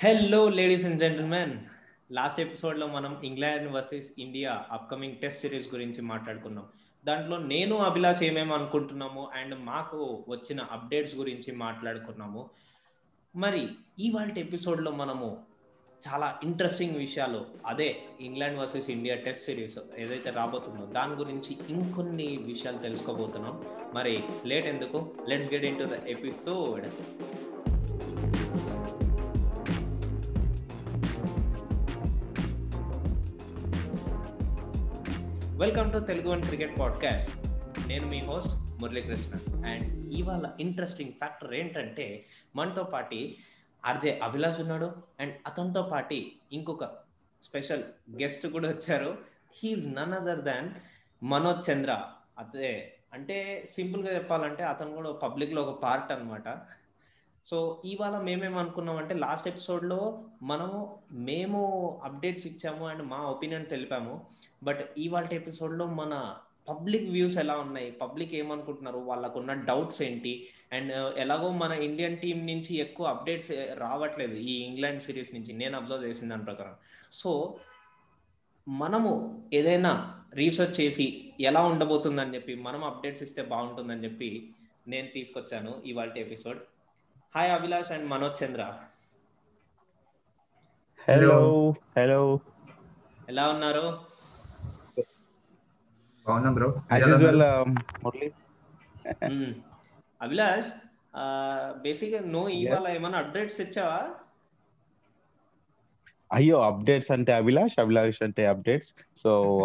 Hello ladies and gentlemen last ఎపిసోడ్లో మనం England versus India upcoming test series గురించి మాట్లాడుకున్నాం. దాంట్లో నేను అభిలాష్ ఏమేమి అనుకుంటున్నాము అండ్ మాకు వచ్చిన అప్డేట్స్ గురించి మాట్లాడుకున్నాము. మరి ఇవాళ ఎపిసోడ్లో మనము చాలా ఇంట్రెస్టింగ్ విషయాలు అదే England versus India test series ఏదైతే రాబోతుందో దాని గురించి ఇంకొన్ని విషయాలు తెలుసుకోబోతున్నాం. మరి లేట్ ఎందుకు? Let's get into the episode welcome to Telugu one cricket podcast నేను మీ హోస్ట్ మురళీకృష్ణ. అండ్ ఇవాళ ఇంట్రెస్టింగ్ ఫ్యాక్టర్ ఏంటంటే మనతో పాటి ఆర్జే అభిలాష్ ఉన్నాడు. అండ్ అతనితో పాటి ఇంకొక స్పెషల్ గెస్ట్ కూడా వచ్చారు. He is none other than Manoj Chandra. అదే అంటే సింపుల్గా చెప్పాలంటే అతను కూడా పబ్లిక్లో ఒక పార్ట్ అనమాట సో ఇవాళ మేమేమనుకున్నాం అంటే లాస్ట్ ఎపిసోడ్లో మనము మేము అప్డేట్స్ ఇచ్చాము. అండ్ మా ఒపీనియన్ తెలిపాము. బట్ ఇవాళ ఎపిసోడ్లో మన పబ్లిక్ వ్యూస్ ఎలా ఉన్నాయి? పబ్లిక్ ఏమనుకుంటున్నారు? వాళ్ళకున్న డౌట్స్ ఏంటి? అండ్ ఎలాగో మన ఇండియన్ టీం నుంచి ఎక్కువ అప్డేట్స్ రావట్లేదు ఈ ఇంగ్లాండ్ సిరీస్ నుంచి. నేను అబ్జర్వ్ చేసిన దాని ప్రకారం. సో మనము ఏదైనా రీసెర్చ్ చేసి ఎలా ఉండబోతుందని చెప్పి మనం అప్డేట్స్ ఇస్తే బాగుంటుందని చెప్పి నేను తీసుకొచ్చాను ఇవాళ episode. Hi Abhilash and Manoj Chandra. Hello hello ఎలా ఉన్నారు? బాగున్నా బ్రో? మురళి. అభిలాష్ బేసిక్ నువ్వు ఇవాళ. ఏమైనా అప్డేట్స్ ఇచ్చావా? అయ్యో అప్డేట్స్ అంటే అభిలాష్ అభిలాష్ అంటే అప్డేట్స్ సో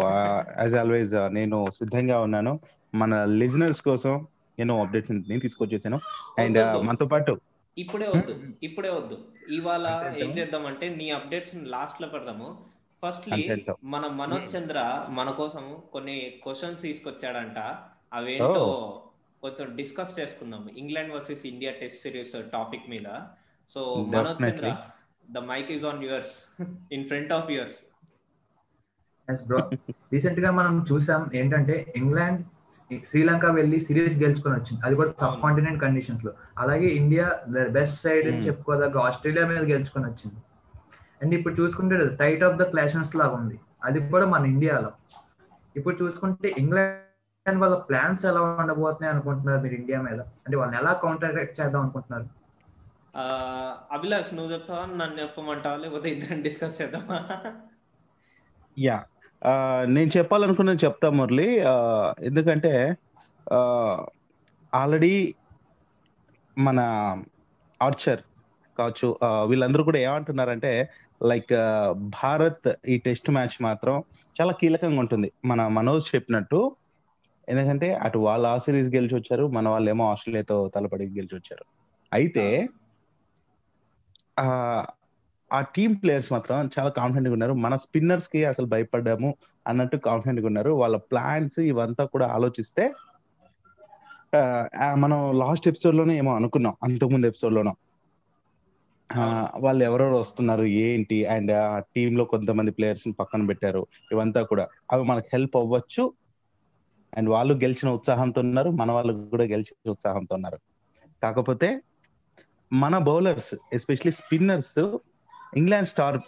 యాజ్ ఆల్వేస్ నేను సిద్ధంగా ఉన్నాను. మన లిజనర్స్ కోసం ఎన్నో అప్డేట్స్ నేను తీసుకొచ్చేసాను. అండ్. మనతో పాటు ఇప్పుడే వద్దు ఇప్పుడే వద్దు. ఇవాళ అంటే ఏం చేద్దామంటే నీ అప్డేట్స్ లాస్ట్లో పెడదాము. ఫస్ట్లీ. మన మనోజ్ చంద్ర మన కోసం కొన్ని క్వశ్చన్స్ తీసుకొచ్చాడంట. అవేంటో కొంచెం డిస్కస్ చేసుకుందాం England versus India test series topic మీద. So Manoj Chandra. The mic is on yours in front of yours bro రీసెంట్గా మనం చూసాం ఏంటంటే ఇంగ్లాండ్ శ్రీలంక వెళ్ళి సిరీస్ గెలుచుకొని వచ్చింది. అది కూడా సబ్. కాంటినెంట్ కండిషన్స్లో. అలాగే ఇండియా బెస్ట్ సైడ్ అని Hmm. చెప్పుకోదగ్గ ఆస్ట్రేలియా మీద గెలుచుకొని వచ్చింది. అండ్ ఇప్పుడు చూసుకుంటే టైట్ ఆఫ్ ద క్లాషన్స్ లాగా ఉంది. అది కూడా మన ఇండియాలో. ఇప్పుడు చూసుకుంటే ఇంగ్లాండ్ వాళ్ళ ప్లాన్స్ ఎలా ఉండబోతున్నాయి అనుకుంటున్నారు మీరు ఇండియా మీద? అంటే వాళ్ళని ఎలా కౌంటర్ అటాక్ చేద్దాం అనుకుంటున్నారు? అభిలాష్ నువ్వు చెప్తావా? నన్ను చెప్పమంటావా? లేకపోతే ఇద్దరం డిస్కస్ చేద్దామా? యా నేను చెప్పాలనుకున్నది చెప్తా మురళి. ఆ, ఎందుకంటే ఆల్రెడీ మన ఆర్చర్ కావచ్చు వీళ్ళందరూ కూడా ఏమంటున్నారంటే లైక్ భారత్ ఈ టెస్ట్ మ్యాచ్ మాత్రం చాలా కీలకంగా ఉంటుంది. మన మనోజ్ చెప్పినట్టు ఎందుకంటే అటు వాళ్ళు ఆ సిరీస్ గెలిచి వచ్చారు మన వాళ్ళు ఏమో ఆస్ట్రేలియాతో తలపడి గెలిచి వచ్చారు అయితే ఆ టీమ్ ప్లేయర్స్ మాత్రం చాలా కాన్ఫిడెంట్గా ఉన్నారు. మన స్పిన్నర్స్కి అసలు భయపడ్డాము అన్నట్టు కాన్ఫిడెంట్గా ఉన్నారు. వాళ్ళ ప్లాన్స్ ఇవంతా కూడా ఆలోచిస్తే మనం లాస్ట్ ఎపిసోడ్లోనే ఏమో అనుకున్నాం అంతకుముందు ఎపిసోడ్ లోనో. వాళ్ళు ఎవరెవరు వస్తున్నారు ఏంటి? అండ్ ఆ టీమ్లో కొంతమంది ప్లేయర్స్ని పక్కన పెట్టారు. ఇవంతా కూడా. అవి మనకు హెల్ప్ అవ్వచ్చు. అండ్ వాళ్ళు గెలిచిన ఉత్సాహంతో ఉన్నారు. మన వాళ్ళు కూడా గెలిచిన ఉత్సాహంతో ఉన్నారు. కాకపోతే మన bowlers especially spinners England star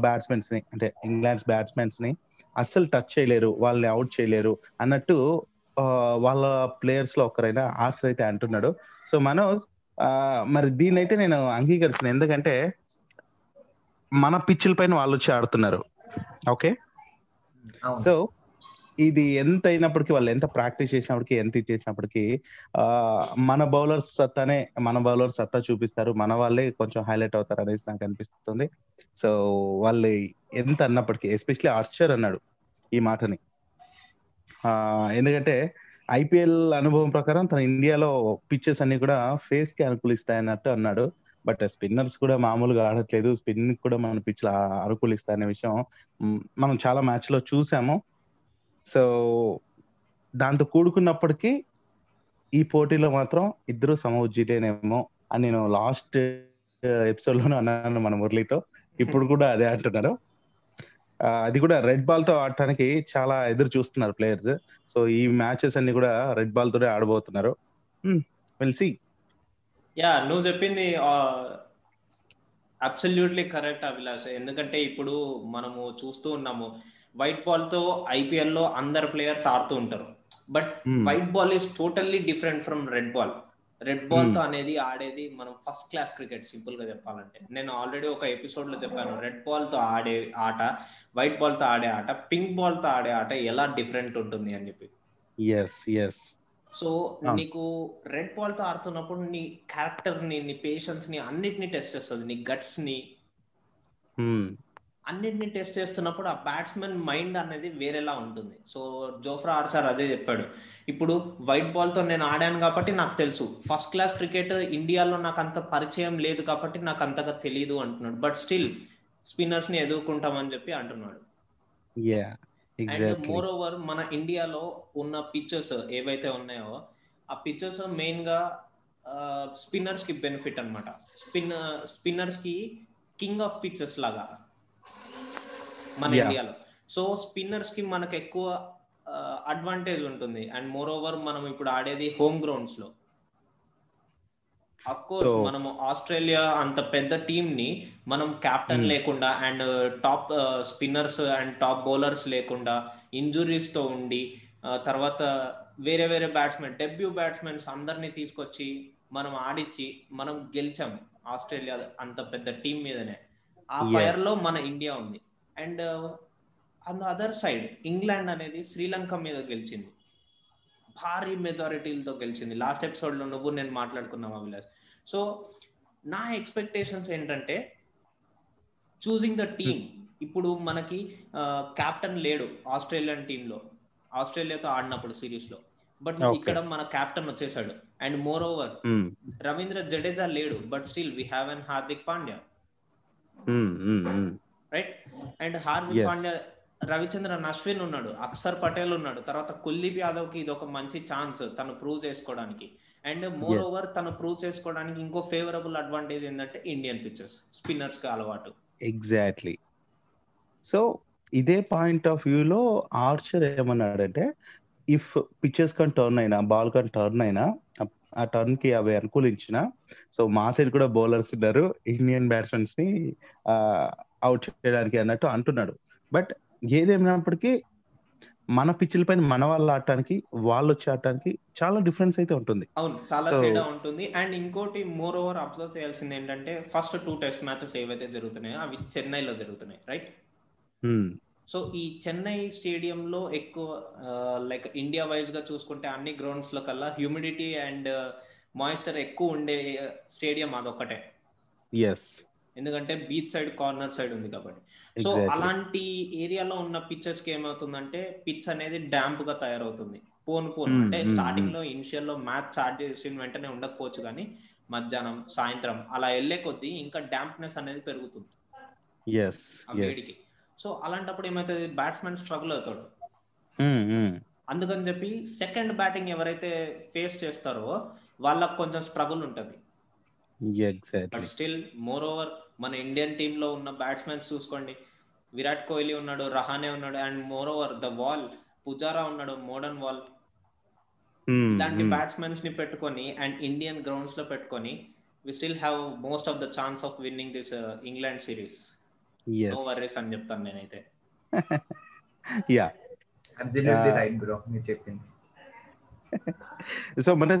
బ్యాట్స్మెన్స్ని అంటే ఇంగ్లాండ్ బ్యాట్స్మెన్స్ని అస్సలు టచ్ చేయలేరు. వాళ్ళని అవుట్ చేయలేరు. అన్నట్టు వాళ్ళ ప్లేయర్స్లో ఒకరైనా ఆర్ట్స్ అయితే అంటున్నాడు. సో మనోజ్ మరి దీన్ని అయితే నేను అంగీకరిస్తున్నాను ఎందుకంటే మన పిచ్చుల పైన వాళ్ళు వచ్చి ఆడుతున్నారు. ఓకే? సో ఇది ఎంత అయినప్పటికీ వాళ్ళు ఎంత ప్రాక్టీస్ చేసినప్పటికీ ఎంత చేసినప్పటికీ ఆ మన బౌలర్స్ సత్తానే మన బౌలర్ సత్తా చూపిస్తారు. మన వాళ్ళే కొంచెం హైలైట్ అవుతారు అనేసి నాకు అనిపిస్తుంది. సో వాళ్ళు ఎంత అన్నప్పటికీ ఎస్పెషలీ ఆర్చర్ అన్నాడు ఈ మాటని. ఆ ఎందుకంటే ఐపీఎల్ అనుభవం ప్రకారం తన ఇండియాలో పిచ్చెస్ అన్ని కూడా ఫేస్కి అనుకూలిస్తాయన్నట్టు అన్నాడు. బట్ స్పిన్నర్స్ కూడా మామూలుగా ఆడట్లేదు. స్పిన్ కూడా మన పిచ్ అనుకూలిస్తాయనే విషయం మనం చాలా మ్యాచ్లో చూసాము. సో దాంతో కూడుకున్నప్పటికీ ఈ పోటీలో మాత్రం ఇద్దరు సమవుజ్జితేనేమో అని నేను లాస్ట్ ఎపిసోడ్ uh, లోనే అన్నాను మన మురళితో. ఇప్పుడు కూడా అదే అంటున్నారు. అది కూడా రెడ్ బాల్తో ఆడటానికి చాలా ఎదురు చూస్తున్నారు ప్లేయర్స్. సో ఈ మ్యాచెస్ అన్ని కూడా రెడ్ బాల్ తోనే ఆడబోతున్నారు. విల్ సి యా నువ్వు చెప్పింది అబ్సల్యూట్లీ కరెక్ట్ అభిలాష్. ఎందుకంటే ఇప్పుడు మనము చూస్తూ ఉన్నాము వైట్ బాల్తో ఐపీఎల్లో అందరు ప్లేయర్స్ ఆడుతూ ఉంటారు. But Hmm. White ball is totally different from red ball. Red బాల్తో అనేది ఆడేది మనం ఫస్ట్ క్లాస్ క్రికెట్ సింపుల్గా చెప్పాలంటే. నేను ఆల్రెడీ ఒక ఎపిసోడ్లో చెప్పాను రెడ్ బాల్తో ఆడే ఆట వైట్ బాల్తో ఆడే ఆట పింక్ బాల్తో ఆడే ఆట ఎలా డిఫరెంట్ ఉంటుంది అని చెప్పి. Yes yes so Ah. నీకు రెడ్ బాల్తో ఆడుతున్నప్పుడు నీ క్యారెక్టర్ని నీ పేషెన్స్ని అన్నిటిని టెస్ట్ చేస్తుంది. నీ గట్స్ని అన్నిటిని టెస్ట్ చేస్తున్నప్పుడు ఆ బ్యాట్స్మెన్ మైండ్ అనేది వేరేలా ఉంటుంది. సో జోఫ్రా ఆర్చర్ అదే చెప్పాడు. ఇప్పుడు వైట్ బాల్తో నేను ఆడాను కాబట్టి నాకు తెలుసు. ఫస్ట్ క్లాస్ క్రికెట్ ఇండియాలో నాకు అంత పరిచయం లేదు కాబట్టి నాకు అంతగా తెలియదు అంటున్నాడు. బట్ స్టిల్ స్పిన్నర్స్ని ఎదుర్కొంటామని చెప్పి అంటున్నాడు. అండ్ మోర్ ఓవర్ మన ఇండియాలో ఉన్న పిక్చర్స్ ఏవైతే ఉన్నాయో ఆ పిక్చర్స్ మెయిన్గా స్పిన్నర్స్కి బెనిఫిట్ అనమాట స్పిన్ స్పిన్నర్స్కి కింగ్ ఆఫ్ పిక్చర్స్ లాగా మన. ఇండియాలో. సో స్పిన్నర్స్కి మనకు ఎక్కువ అడ్వాంటేజ్ ఉంటుంది. అండ్ మోర్ ఓవర్ మనం ఇప్పుడు ఆడేది హోమ్ గ్రౌండ్స్లో. అఫ్ కోర్స్ మనము ఆస్ట్రేలియా అంత పెద్ద టీమ్ని మనం కెప్టెన్ Hmm. లేకుండా and top spinners and top bowlers లేకుండా ఇంజురీస్తో ఉండి ఆ, తర్వాత వేరే వేరే బ్యాట్స్మెన్ డెబ్యూ బ్యాట్స్మెన్స్ అందరినీ తీసుకొచ్చి మనం ఆడిచ్చి మనం గెలిచాం ఆస్ట్రేలియా అంత పెద్ద టీం మీదనే. ఆ. ఫైర్లో మన ఇండియా ఉంది. And on the other side England అనేది శ్రీలంక మీద గెలిచింది. భారీ మెజారిటీలతో గెలిచింది. లాస్ట్ ఎపిసోడ్లో నువ్వు నేను మాట్లాడుకున్నాం అభిలాష్. సో నా ఎక్స్పెక్టేషన్స్ ఏంటంటే చూసింగ్ ద టీమ్. ఇప్పుడు మనకి కెప్టెన్ లేడు ఆస్ట్రేలియన్ టీమ్లో ఆస్ట్రేలియాతో ఆడినప్పుడు సిరీస్లో బట్. ఇక్కడ మన కెప్టెన్ వచ్చేసాడు. And more over Ravindra Jadeja లేడు but still we have an Hardik Pandya. Right and Hardik. Pandya Ravichandran Ashwin ఉన్నాడు అక్షర్ పటేల్ ఉన్నాడు. తర్వాత కుల్దీప్ యాదవ్కి ఇది ఒక మంచి ఛాన్స్ తను ప్రూవ్ చేసుకోవడానికి. And more. ఓవర్ తను ప్రూవ్ చేసుకోవడానికి ఇంకో ఫేవరబుల్ అడ్వాంటేజ్ ఏంటంటే ఇండియన్ పిక్చర్స్ స్పిన్నర్స్కి అలవాటు. ఎగ్జాక్ట్లీ సో ఇదే పాయింట్ ఆఫ్ వ్యూలో ఆర్చర్ ఏమన్నాడంటే ఇఫ్ పిక్చర్స్ కానీ టర్న్ అయినా బాల్ కన్ టర్న్ అయినా ఆ- ఆ టర్న్కి అవి అనుకూలించిన సో మా సైడ్ కూడా బౌలర్స్ ఉన్నారు ఇండియన్ బ్యాట్స్మెన్స్ని అవుట్ చేయడానికి అన్నట్టు అంటున్నాడు. బట్ ఏదేమైనప్పటికీ మన పిచ్చుల పైన మన వాళ్ళు ఆడటానికి వాళ్ళు వచ్చి ఆడటానికి చాలా డిఫరెన్స్ అయితే ఉంటుంది. అవును చాలా తేడా ఉంటుంది. అండ్ ఇంకోటి మోర్ ఓవర్ అబ్జర్వ్ చేయాల్సింది ఏంటంటే ఫస్ట్ టూ టెస్ట్ మ్యాచెస్ ఏవైతే జరుగుతున్నాయో అవి చెన్నైలో జరుగుతున్నాయి రైట్ Hmm. సో ఈ చెన్నై స్టేడియంలో ఎక్కువ లైక్ ఇండియా వైజ్గా చూసుకుంటే అన్ని గ్రౌండ్స్లో కల్లా హ్యూమిడిటీ అండ్ మాయిస్చర్ ఎక్కువ ఉండే స్టేడియం అదొక్కటే. ఎస్ ఎందుకంటే బీచ్ సైడ్ కార్నర్ సైడ్ ఉంది కాబట్టి. సో అలాంటి ఏరియాలో ఉన్న పిక్చర్స్కి ఏమవుతుందంటే పిచ్ అనేది డాంప్గా తయారవుతుంది. పోను పోను. Hmm, అంటే hmm, స్టార్టింగ్లో ఇనిషియల్లో మ్యాచ్ స్టార్ట్ చేసిన వెంటనే ఉండకపోవచ్చు కానీ మధ్యాహ్నం సాయంత్రం అలా వెళ్ళే కొద్దీ ఇంకా డాంప్నెస్ అనేది పెరుగుతుంది. సో అలాంటప్పుడు ఏమైతుంది? బ్యాట్స్మెన్ స్ట్రగుల్ అవుతాడు. అందుకని చెప్పి సెకండ్ బ్యాటింగ్ ఎవరైతే ఫేస్ చేస్తారో వాళ్ళకి కొంచెం స్ట్రగుల్ ఉంటుంది. బట్ స్టిల్ మోర్ ఓవర్ మన ఇండియన్ టీమ్లో ఉన్న బ్యాట్స్మెన్స్ చూసుకోండి. విరాట్ కోహ్లీ ఉన్నాడు రహానే ఉన్నాడు and more over the wall Pujara ఉన్నాడు మోడర్న్ వాల్ ఇలాంటి బ్యాట్స్మెన్స్ని పెట్టుకొని అండ్ ఇండియన్ గ్రౌండ్స్లో పెట్టుకొని we still have most of the chance of winning this England series no worries అని చెప్తాను నేనైతే. యా. రైట్ బ్రో మీరు చెప్పింది. సో మన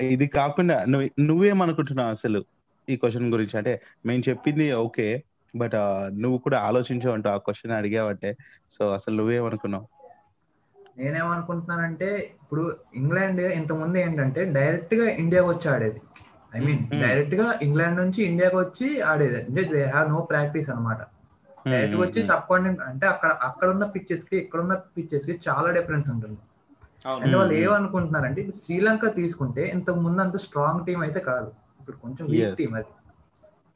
ఇది కాకుండా నువ్వు నువ్వేమనుకుంటున్నావు అసలు ఈ క్వశ్చన్ గురించి? అంటే మేము చెప్పింది ఓకే బట్ నువ్వు కూడా ఆలోచించావు అంటూ ఆ క్వశ్చన్ అడిగావంటే సో అసలు నువ్వేమనుకున్నావు? నేనేమనుకుంటున్నానంటే ఇప్పుడు ఇంగ్లాండ్ ఇంతకుముందు ఏంటంటే డైరెక్ట్గా ఇండియాకి వచ్చి ఆడేది. I mean Hmm. డైరెక్ట్గా ఇంగ్లాండ్ నుంచి ఇండియాకి వచ్చి ఆడేది. అంటే దే హ్యావ్ నో ప్రాక్టీస్ అనమాట డైరెక్ట్ వచ్చి సబ్ కాంటినెంట్ అంటే అక్కడ అక్కడ ఉన్న పిచ్చెస్కి ఇక్కడ ఉన్న పిచ్చెస్కి చాలా డిఫరెన్స్ ఉంటుంది. అంటే అవును వాళ్ళు. ఏమనుకుంటున్నారంటే ఇప్పుడు శ్రీలంక తీసుకుంటే ఇంతకు ముందు అంత స్ట్రాంగ్ టీం అయితే కాదు ఇప్పుడు కొంచెం వీక్. టీం అది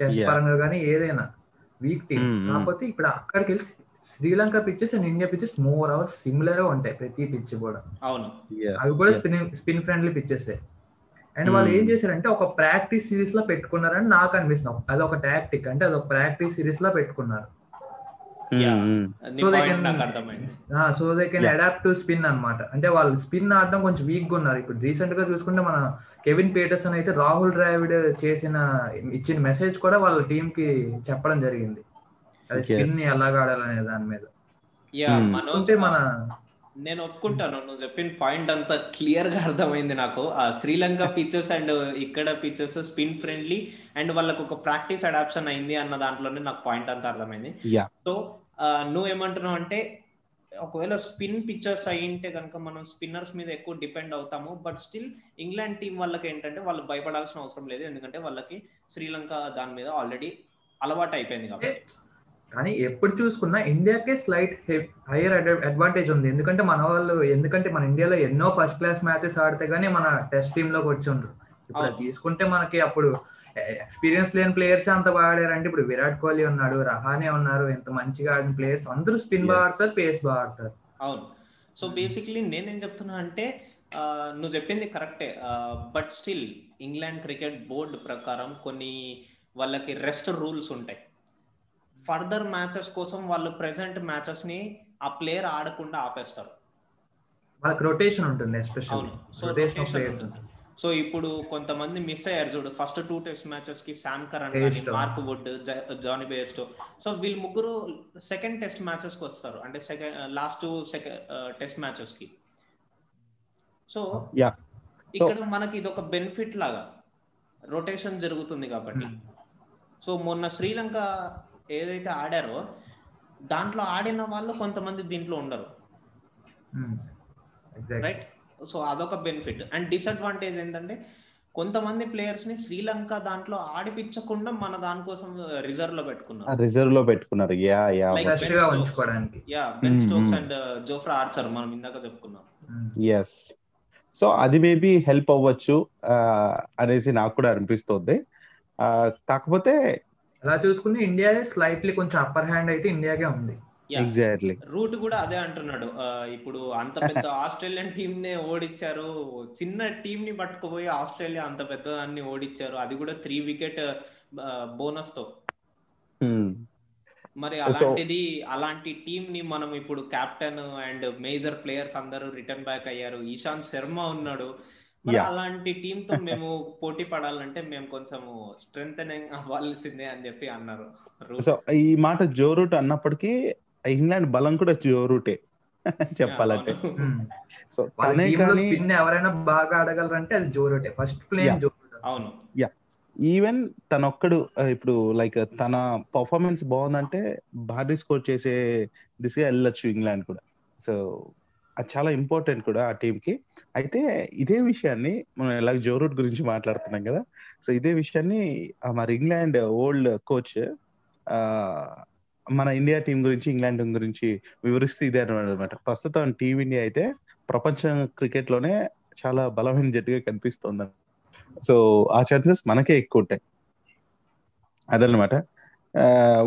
టెస్ట్. పరంగా కానీ ఏదైనా వీక్ టీం. కాకపోతే ఇప్పుడు అక్కడికి వెళ్ళి Sri Lanka pitches and India pitches more or సిమిలర్గా ఉంటాయి ప్రతి పిచ్ కూడా అవును అవి కూడా. Spin spin friendly pitches and వాళ్ళు. ఏం చేశారంటే ఒక ప్రాక్టీస్ సిరీస్లో పెట్టుకున్నారని నాకు అనిపిస్తుంది అది ఒక టాక్టిక్ అంటే అది ఒక ప్రాక్టీస్ సిరీస్లో పెట్టుకున్నారు so they can. Adapt to spin అన్నమాట. అంటే వాళ్ళు స్పిన్ ఆడడం కొంచెం వీక్గా ఉన్నారు. ఇప్పుడు రీసెంట్గా చూసుకుంటే మన కెవిన్ పీటర్సన్ అయితే రాహుల్ ద్రావిడ్ చేసిన ఇచ్చిన మెసేజ్ కూడా వాళ్ళ టీం కి చెప్పడం జరిగింది. అది స్పిన్ని. ఎలాగ ఆడాలనే దాని మీద. అంటే మన నేను ఒప్పుకుంటాను. నువ్వు చెప్పిన పాయింట్ అంతా క్లియర్గా అర్థమైంది నాకు. ఆ శ్రీలంక పిక్చర్స్ అండ్ ఇక్కడ పిక్చర్స్ స్పిన్ ఫ్రెండ్లీ అండ్ వాళ్ళకు ఒక ప్రాక్టీస్ అడాప్షన్ అయింది అన్న దాంట్లోనే నాకు పాయింట్ అంతా అర్థమైంది. యా సో నువ్వు ఏమంటున్నావు అంటే ఒకవేళ స్పిన్ పిక్చర్స్ అయ్యింటే కనుక మనం స్పిన్నర్స్ మీద ఎక్కువ డిపెండ్ అవుతాము. బట్ స్టిల్ ఇంగ్లాండ్ టీం వాళ్ళకి ఏంటంటే వాళ్ళు భయపడాల్సిన అవసరం లేదు. ఎందుకంటే వాళ్ళకి శ్రీలంక దాని మీద ఆల్రెడీ అలవాటు అయిపోయింది కాబట్టి. కానీ ఎప్పుడు చూసుకున్నా ఇండియాకే స్లైట్ హైయర్ అడ్వాంటేజ్ ఉంది. ఎందుకంటే మన వాళ్ళు ఎందుకంటే మన ఇండియాలో ఎన్నో ఫస్ట్ క్లాస్ మ్యాచెస్ ఆడితే గానీ మన టెస్ట్ టీమ్లోకి వచ్చి ఉండరు. ఇప్పుడు. తీసుకుంటే మనకి అప్పుడు ఎక్స్పీరియన్స్ లేని ప్లేయర్స్ అంత బాగా ఆడారంటే ఇప్పుడు విరాట్ కోహ్లీ ఉన్నాడు రహానే ఉన్నారు ఎంత మంచిగా ఆడిన ప్లేయర్స్ అందరూ స్పిన్ బాగా. ఆడతారు పేస్ బాగా ఆడతారు అవును. సో బేసిక్లీ నేనేం చెప్తున్నా అంటే నువ్వు చెప్పింది కరెక్టే. But still England cricket board ప్రకారం కొన్ని వాళ్ళకి రెస్ట్ రూల్స్ ఉంటాయి. ఫర్దర్ మ్యాచెస్ కోసం వాళ్ళు ప్రెసెంట్ మ్యాచెస్ని ఆ ప్లేయర్ ఆడకుండా ఆపేస్తారు. వాళ్ళకి రొటేషన్ ఉంటుంది ఎస్పెషల్లీ అవును. సో రొటేషన్ ఉంటుంది. సో ఇప్పుడు కొంతమంది మిస్ అయ్యారు చూడు. ఫస్ట్ టూ టెస్ట్ మ్యాచెస్కి శామ్ కరణ్. కానీ Mark Wood Jonny Bairstow so వీళ్ళు ముగ్గురు సెకండ్ టెస్ట్ మ్యాచెస్కి వస్తారు. అంటే సెకండ్ లాస్ట్ సెకండ్ టెస్ట్ మ్యాచెస్కి. సో. ఇక్కడ మనకి ఇది ఒక బెనిఫిట్ లాగా రొటేషన్ జరుగుతుంది కాబట్టి. సో మొన్న శ్రీలంక ఏదైతే ఆడారో దాంట్లో ఆడిన వాళ్ళు కొంతమంది దీంట్లో ఉండరు. రైట్ సో అదొక బెనిఫిట్ అండ్ డిసడ్వాంటేజ్ ఏంటంటే కొంతమంది ప్లేయర్స్ని శ్రీలంక దాంట్లో ఆడిపించకుండా మన దానికోసం రిజర్వ్లో పెట్టుకున్నారు. రిజర్వ్లో పెట్టుకున్నారు. Yeah yeah Ben Hmm, Stokes hmm. And Jofra Archer మనం ఇందాక చెప్పుకున్నాం. ఎస్ సో అది మేబీ హెల్ప్ అవ్వచ్చు ఆ, అనేసి నాకు కూడా అనిపిస్తుంది. ఆ, కాకపోతే అలా చూసుకుంటే ఇండియా స్లైట్లీ కొంచెం అప్పర్ హ్యాండ్ అయితే ఇండియాకే ఉంది. ఎగ్జాక్ట్లీ రూట్ కూడా అదే అంటున్నాడు. ఇప్పుడు అంత పెద్ద ఆస్ట్రేలియన్ టీం నే ఓడిచ్చారు. చిన్న టీం ని పట్టుకుపోయి ఆస్ట్రేలియా అంత పెద్ద దాన్ని ఓడిచ్చారు. అది కూడా త్రీ వికెట్ బోనస్తో. మరి అలాంటిది అలాంటి టీం ని మనం ఇప్పుడు కెప్టెన్ అండ్ మేజర్ ప్లేయర్స్ అందరూ రిటర్న్ బ్యాక్ అయ్యారు. ఈశాంత్ శర్మ ఉన్నాడు. మరి. అలాంటి టీం తో మేము పోటీ పడాలంటే మేము కొంచెం స్ట్రెంగ్ అవ్వాల్సిందే అని చెప్పి అన్నారు. సో ఈ మాట జోరూట్ అన్నప్పటికీ ఇంగ్లాండ్ బలం కూడా జోరూటే చెప్పాలంటే. సో తనే కానీ స్పిన్ ఎవరైనా బాగా ఆడగలరంటే అది జోరోటే ఫస్ట్ ప్లేన్ అవును. ఈవెన్ తనొక్కడు ఇప్పుడు లైక్ తన పర్ఫార్మెన్స్ బాగుందంటే భారీ స్కోర్ చేసే దిశగా వెళ్ళొచ్చు ఇంగ్లాండ్ కూడా. సో అది చాలా ఇంపార్టెంట్ కూడా ఆ టీం కి. అయితే ఇదే విషయాన్ని మనం ఎలాగ జోరూట్ గురించి మాట్లాడుతున్నాం కదా. సో ఇదే విషయాన్ని మరి ఇంగ్లాండ్ ఓల్డ్ కోచ్ మన ఇండియా టీం గురించి ఇంగ్లాండ్ టీం గురించి వివరిస్తే ఇదే అనమాట ప్రస్తుతం టీమిండియా అయితే ప్రపంచ క్రికెట్లోనే చాలా బలమైన జట్టుగా కనిపిస్తుంది. సో ఆ ఛాన్సెస్ మనకే ఎక్కువ ఉంటాయి. అదనమాట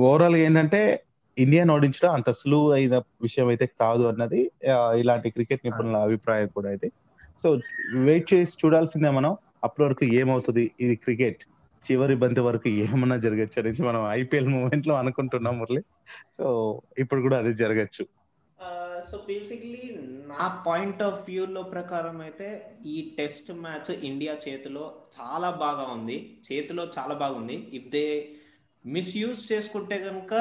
ఓవరాల్గా ఏంటంటే ఇండియాను ఓడించడం అంత సులువు అయిన విషయం అయితే కాదు అన్నది ఇలాంటి క్రికెట్ నిపుణుల అభిప్రాయం కూడా అయితే. సో వెయిట్ చేసి చూడాల్సిందే మనం. అప్పటి వరకు ఏమవుతుంది ఇది క్రికెట్? చివరి బంతి వరకు ఏమన్నా జరగచ్చు అనేసి మనం ఐపీఎల్ మూమెంట్లో అనుకుంటున్నాం మురళి. సో ఇప్పుడు కూడా అది జరగచ్చు. సో బేసిక్లీ నా పాయింట్ ఆఫ్ వ్యూలో ప్రకారం అయితే ఈ టెస్ట్ మ్యాచ్ ఇండియా చేతిలో చాలా బాగా ఉంది. చేతిలో చాలా బాగుంది ఇఫ్ దే మిస్యూజ్ చేసుకుంటే కనుక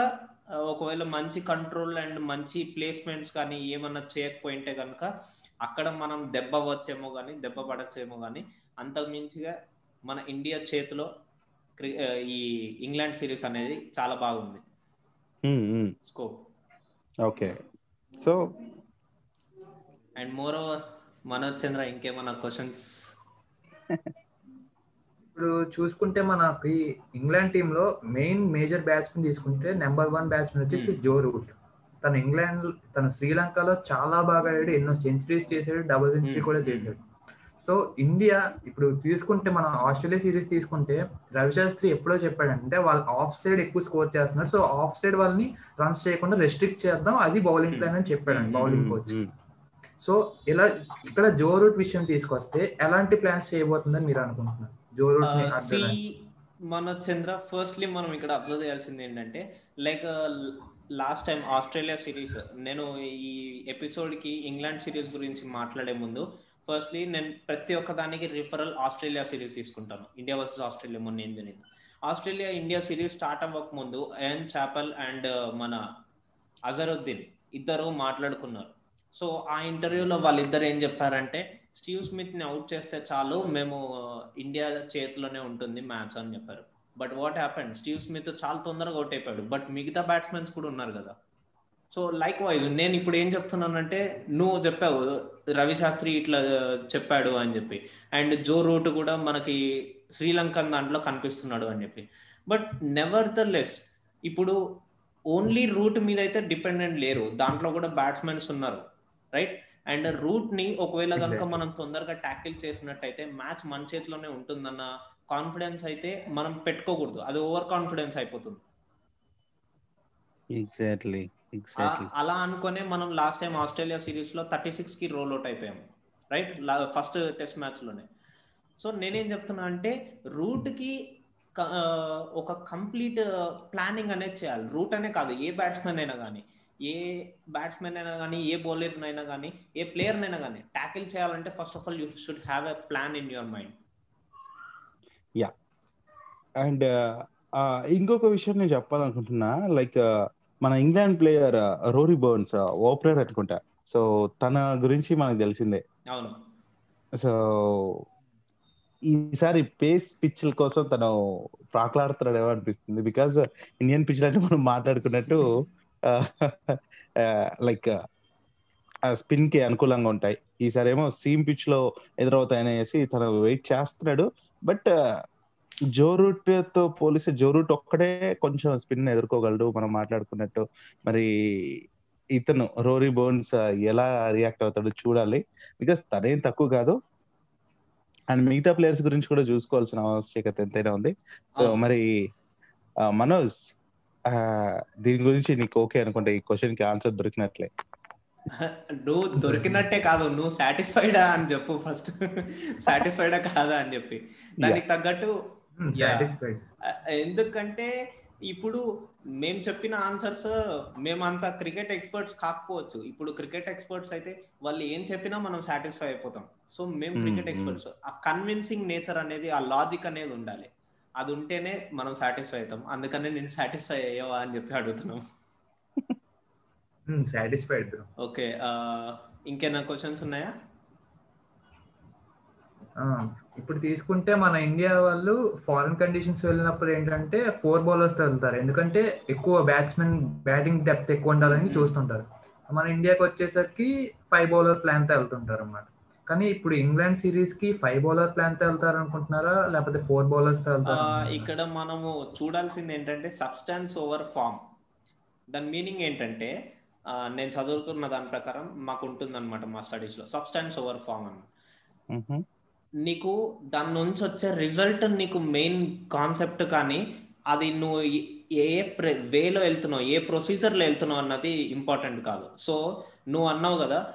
ఒకవేళ మంచి కంట్రోల్ అండ్ మంచి ప్లేస్మెంట్స్ కానీ ఏమన్నా చేయకపోయింటే కనుక అక్కడ మనం దెబ్బ వచ్చేమో కానీ దెబ్బ పడచ్చేమో కానీ అంతకు మించిగా మన ఇండియా చేతిలో ఈ ఇంగ్లాండ్ సిరీస్ అనేది చాలా బాగుంది. Scope. Okay. So and more over Manoj Chandra ఇంకేమన్నా క్వశ్చన్స్? ఇప్పుడు చూసుకుంటే మనకి ఇంగ్లాండ్ టీమ్లో మెయిన్ మేజర్ బ్యాట్స్మెన్ తీసుకుంటే నెంబర్ వన్ బ్యాట్స్మెన్ వచ్చేసి. Joe Root. తను ఇంగ్లాండ్ తను శ్రీలంకలో చాలా బాగా ఆడాడు ఎన్నో సెంచరీస్ చేశాడు డబుల్ సెంచరీ. కూడా చేశాడు. సో ఇండియా ఇప్పుడు తీసుకుంటే మనం ఆస్ట్రేలియా సిరీస్ తీసుకుంటే రవిశాస్త్రి ఎప్పుడో చెప్పాడంటే వాళ్ళు ఆఫ్ సైడ్ ఎక్కువ స్కోర్ చేస్తున్నారు సో ఆఫ్ సైడ్ వాళ్ళని రన్స్ చేయకుండా రెస్ట్రిక్ట్ చేద్దాం. అది బౌలింగ్ ప్లాన్ అని చెప్పాడు బౌలింగ్ కోచ్. సో ఇలా ఇక్కడ జో రూట్ విషయం తీసుకొస్తే ఎలాంటి ప్లాన్స్ చేయబోతుందని మీరు అనుకుంటున్నారు? Joe Root. మన చంద్ర ఫస్ట్లీ మనం ఇక్కడ అబ్జర్వ్ చేయాల్సింది ఏంటంటే like last time Australia series నేను ఈ ఎపిసోడ్కి ఇంగ్లాండ్ సిరీస్ గురించి మాట్లాడే ముందు ఫస్ట్లీ నేను ప్రతి ఒక్క దానికి రిఫరల్ ఆస్ట్రేలియా సిరీస్ తీసుకుంటాను. ఇండియా వర్సెస్ ఆస్ట్రేలియా మొన్న ఏం జరిగింది ఆస్ట్రేలియా ఇండియా సిరీస్ స్టార్ట్ అవ్వక ముందు ఎన్ చాపల్ అండ్ మన అజరుద్దీన్ ఇద్దరు మాట్లాడుకున్నారు. సో ఆ ఇంటర్వ్యూలో వాళ్ళిద్దరు ఏం చెప్పారంటే స్టీవ్ స్మిత్ని అవుట్ చేస్తే చాలు మేము uh, ఇండియా చేతిలోనే ఉంటుంది మ్యాచ్ అని చెప్పారు. But what happened Steve Smith చాలా తొందరగా అవుట్ అయిపోయాడు. బట్ మిగతా బ్యాట్స్మెన్స్ కూడా ఉన్నారు కదా. సో లైక్ వైజ్ నేను ఇప్పుడు ఏం చెప్తున్నానంటే నువ్వు చెప్పావు రవి శాస్త్రి ఇట్లా చెప్పాడు అని చెప్పి. అండ్ జో రూట్ కూడా మనకి శ్రీలంకన్ దాంట్లో కనిపిస్తున్నాడు అని చెప్పి. బట్ నెవర్ ద లెస్ ఇప్పుడు ఓన్లీ రూట్ మీద అయితే డిపెండెంట్ లేరు. దాంట్లో కూడా బ్యాట్స్మెన్స్ ఉన్నారు రైట్ అండ్ రూట్ని ఒకవేళ కనుక. మనం తొందరగా ట్యాకిల్ చేసినట్టయితే మ్యాచ్ మన చేతిలోనే ఉంటుందన్న కాన్ఫిడెన్స్ అయితే మనం పెట్టుకోకూడదు. అది ఓవర్ కాన్ఫిడెన్స్ అయిపోతుంది. ఎగ్జాక్ట్లీ అలా అనుకునే మనం లాస్ట్ టైం ఆస్ట్రేలియా సిరీస్లో థర్టీ సిక్స్కి రోల్ అవుట్ అయిపోయాం రైట్ ఫస్ట్ టెస్ట్ మ్యాచ్లోనే. సో నేనేం చెప్తున్నా అంటే రూట్కి ఒక కంప్లీట్ ప్లానింగ్ అనేది చేయాలి. రూట్ అనే కాదు ఏ బ్యాట్స్మెన్ అయినా కానీ ఏ బ్యాట్స్మెన్ అయినా కానీ ఏ బౌలర్ అయినా కానీ ఏ ప్లేయర్ అయినా కానీ ట్యాకిల్ చేయాలంటే first of all you should have a plan in your mind and ఇంకొక విషయం నేను చెప్పాలనుకుంటున్నా లైక్ మన England player Rory Burns opener అనుకుంటా. సో తన గురించి మనకు తెలిసిందే. అవును. సో ఈసారి పేస్ పిచ్ల కోసం తను ప్రాకులాడుతున్నాడేమో అనిపిస్తుంది. బికాజ్ ఇండియన్ పిచ్ అంటే మనం మాట్లాడుకున్నట్టు లైక్ స్పిన్కి అనుకూలంగా ఉంటాయి. ఈసారి ఏమో సీమ్ పిచ్లో ఎదురవుతాయని అనేసి తను వెయిట్ చేస్తున్నాడు. బట్ జోరూట్తో పోలిస్తే జోరూట్ ఒక్కడే కొంచెం స్పిన్ ఎదుర్కోగలడు మనం మాట్లాడుకున్నట్టు. మరి ఇతను రోరీ బోన్స్ ఎలా రియాక్ట్ అవుతాడో చూడాలి. బికాస్ తనేం తక్కువ కాదు. అండ్ మిగతా ప్లేయర్స్ గురించి కూడా చూసుకోవాల్సిన ఆవశ్యకత ఎంతైనా ఉంది. సో. మరి మనోజ్ దీని గురించి నీకు ఓకే అనుకుంటే ఈ క్వశ్చన్కి ఆన్సర్ దొరికినట్లే. నువ్వు దొరికినట్టే కాదు. నువ్వు సాటిస్ఫైడా అని చెప్పు ఫస్ట్. సాటిస్ఫైడా కాదా అని చెప్పి. దానికి తగ్గట్టు ఎందుకంటే ఇప్పుడు మేము చెప్పిన ఆన్సర్స్ మేమంతా క్రికెట్ ఎక్స్పర్ట్స్ కాకపోవచ్చు. ఇప్పుడు క్రికెట్ ఎక్స్పర్ట్స్ అయితే వాళ్ళు ఏం చెప్పినా మనం సాటిస్ఫై అయిపోతాం. సో మేము Hmm, క్రికెట్ hmm. ఎక్స్పర్ట్స్. ఆ కన్విన్సింగ్ నేచర్ అనేది ఆ లాజిక్ అనేది ఉండాలి. అది ఉంటేనే మనం సాటిస్ఫై అవుతాం. అందుకనే నేను సాటిస్ఫై అయ్యావా అని చెప్పి అడుగుతున్నాం. సాటిస్ఫైడ్ ఓకే ఇంకేనా క్వశ్చన్స్ ఉన్నాయా? ఇప్పుడు తీసుకుంటే మన ఇండియా వాళ్ళు ఫారిన్ కండిషన్స్ వెళ్ళినప్పుడు ఏంటంటే ఫోర్ బౌలర్స్ వెళ్తారు. ఎందుకంటే ఎక్కువ బ్యాట్స్మెన్ బ్యాటింగ్ డెప్త్ ఎక్కువ ఉండాలని చూస్తుంటారు. మన ఇండియాకి వచ్చేసరికి ఫైవ్ బౌలర్ ప్లాన్తో వెళ్తుంటారు అన్నమాట. కానీ ఇప్పుడు ఇంగ్లాండ్ సిరీస్కి ఫైవ్ బౌలర్ ప్లాన్తో వెళ్తారు అనుకుంటున్నారా లేకపోతే ఫోర్ బౌలర్స్తో ఇక్కడ మనము చూడాల్సింది ఏంటంటే సబ్స్టాన్స్ ఓవర్ ఫామ్ దాని మీనింగ్ ఏంటంటే నేను చదువుకున్న దాని ప్రకారం మాకు ఉంటుంది అనమాట మా స్టడీస్లో. సబ్స్టాన్స్ ఓవర్ ఫామ్ అని మ్హూ. నీకు దాని నుంచి వచ్చే రిజల్ట్ నీకు మెయిన్ కాన్సెప్ట్ కానీ అది నువ్వు ఏ- వేలో వెళ్తున్నావు ఏ ప్రొసీజర్లో వెళ్తున్నావు అన్నది ఇంపార్టెంట్ కాదు. సో నువ్వు అన్నావు కదా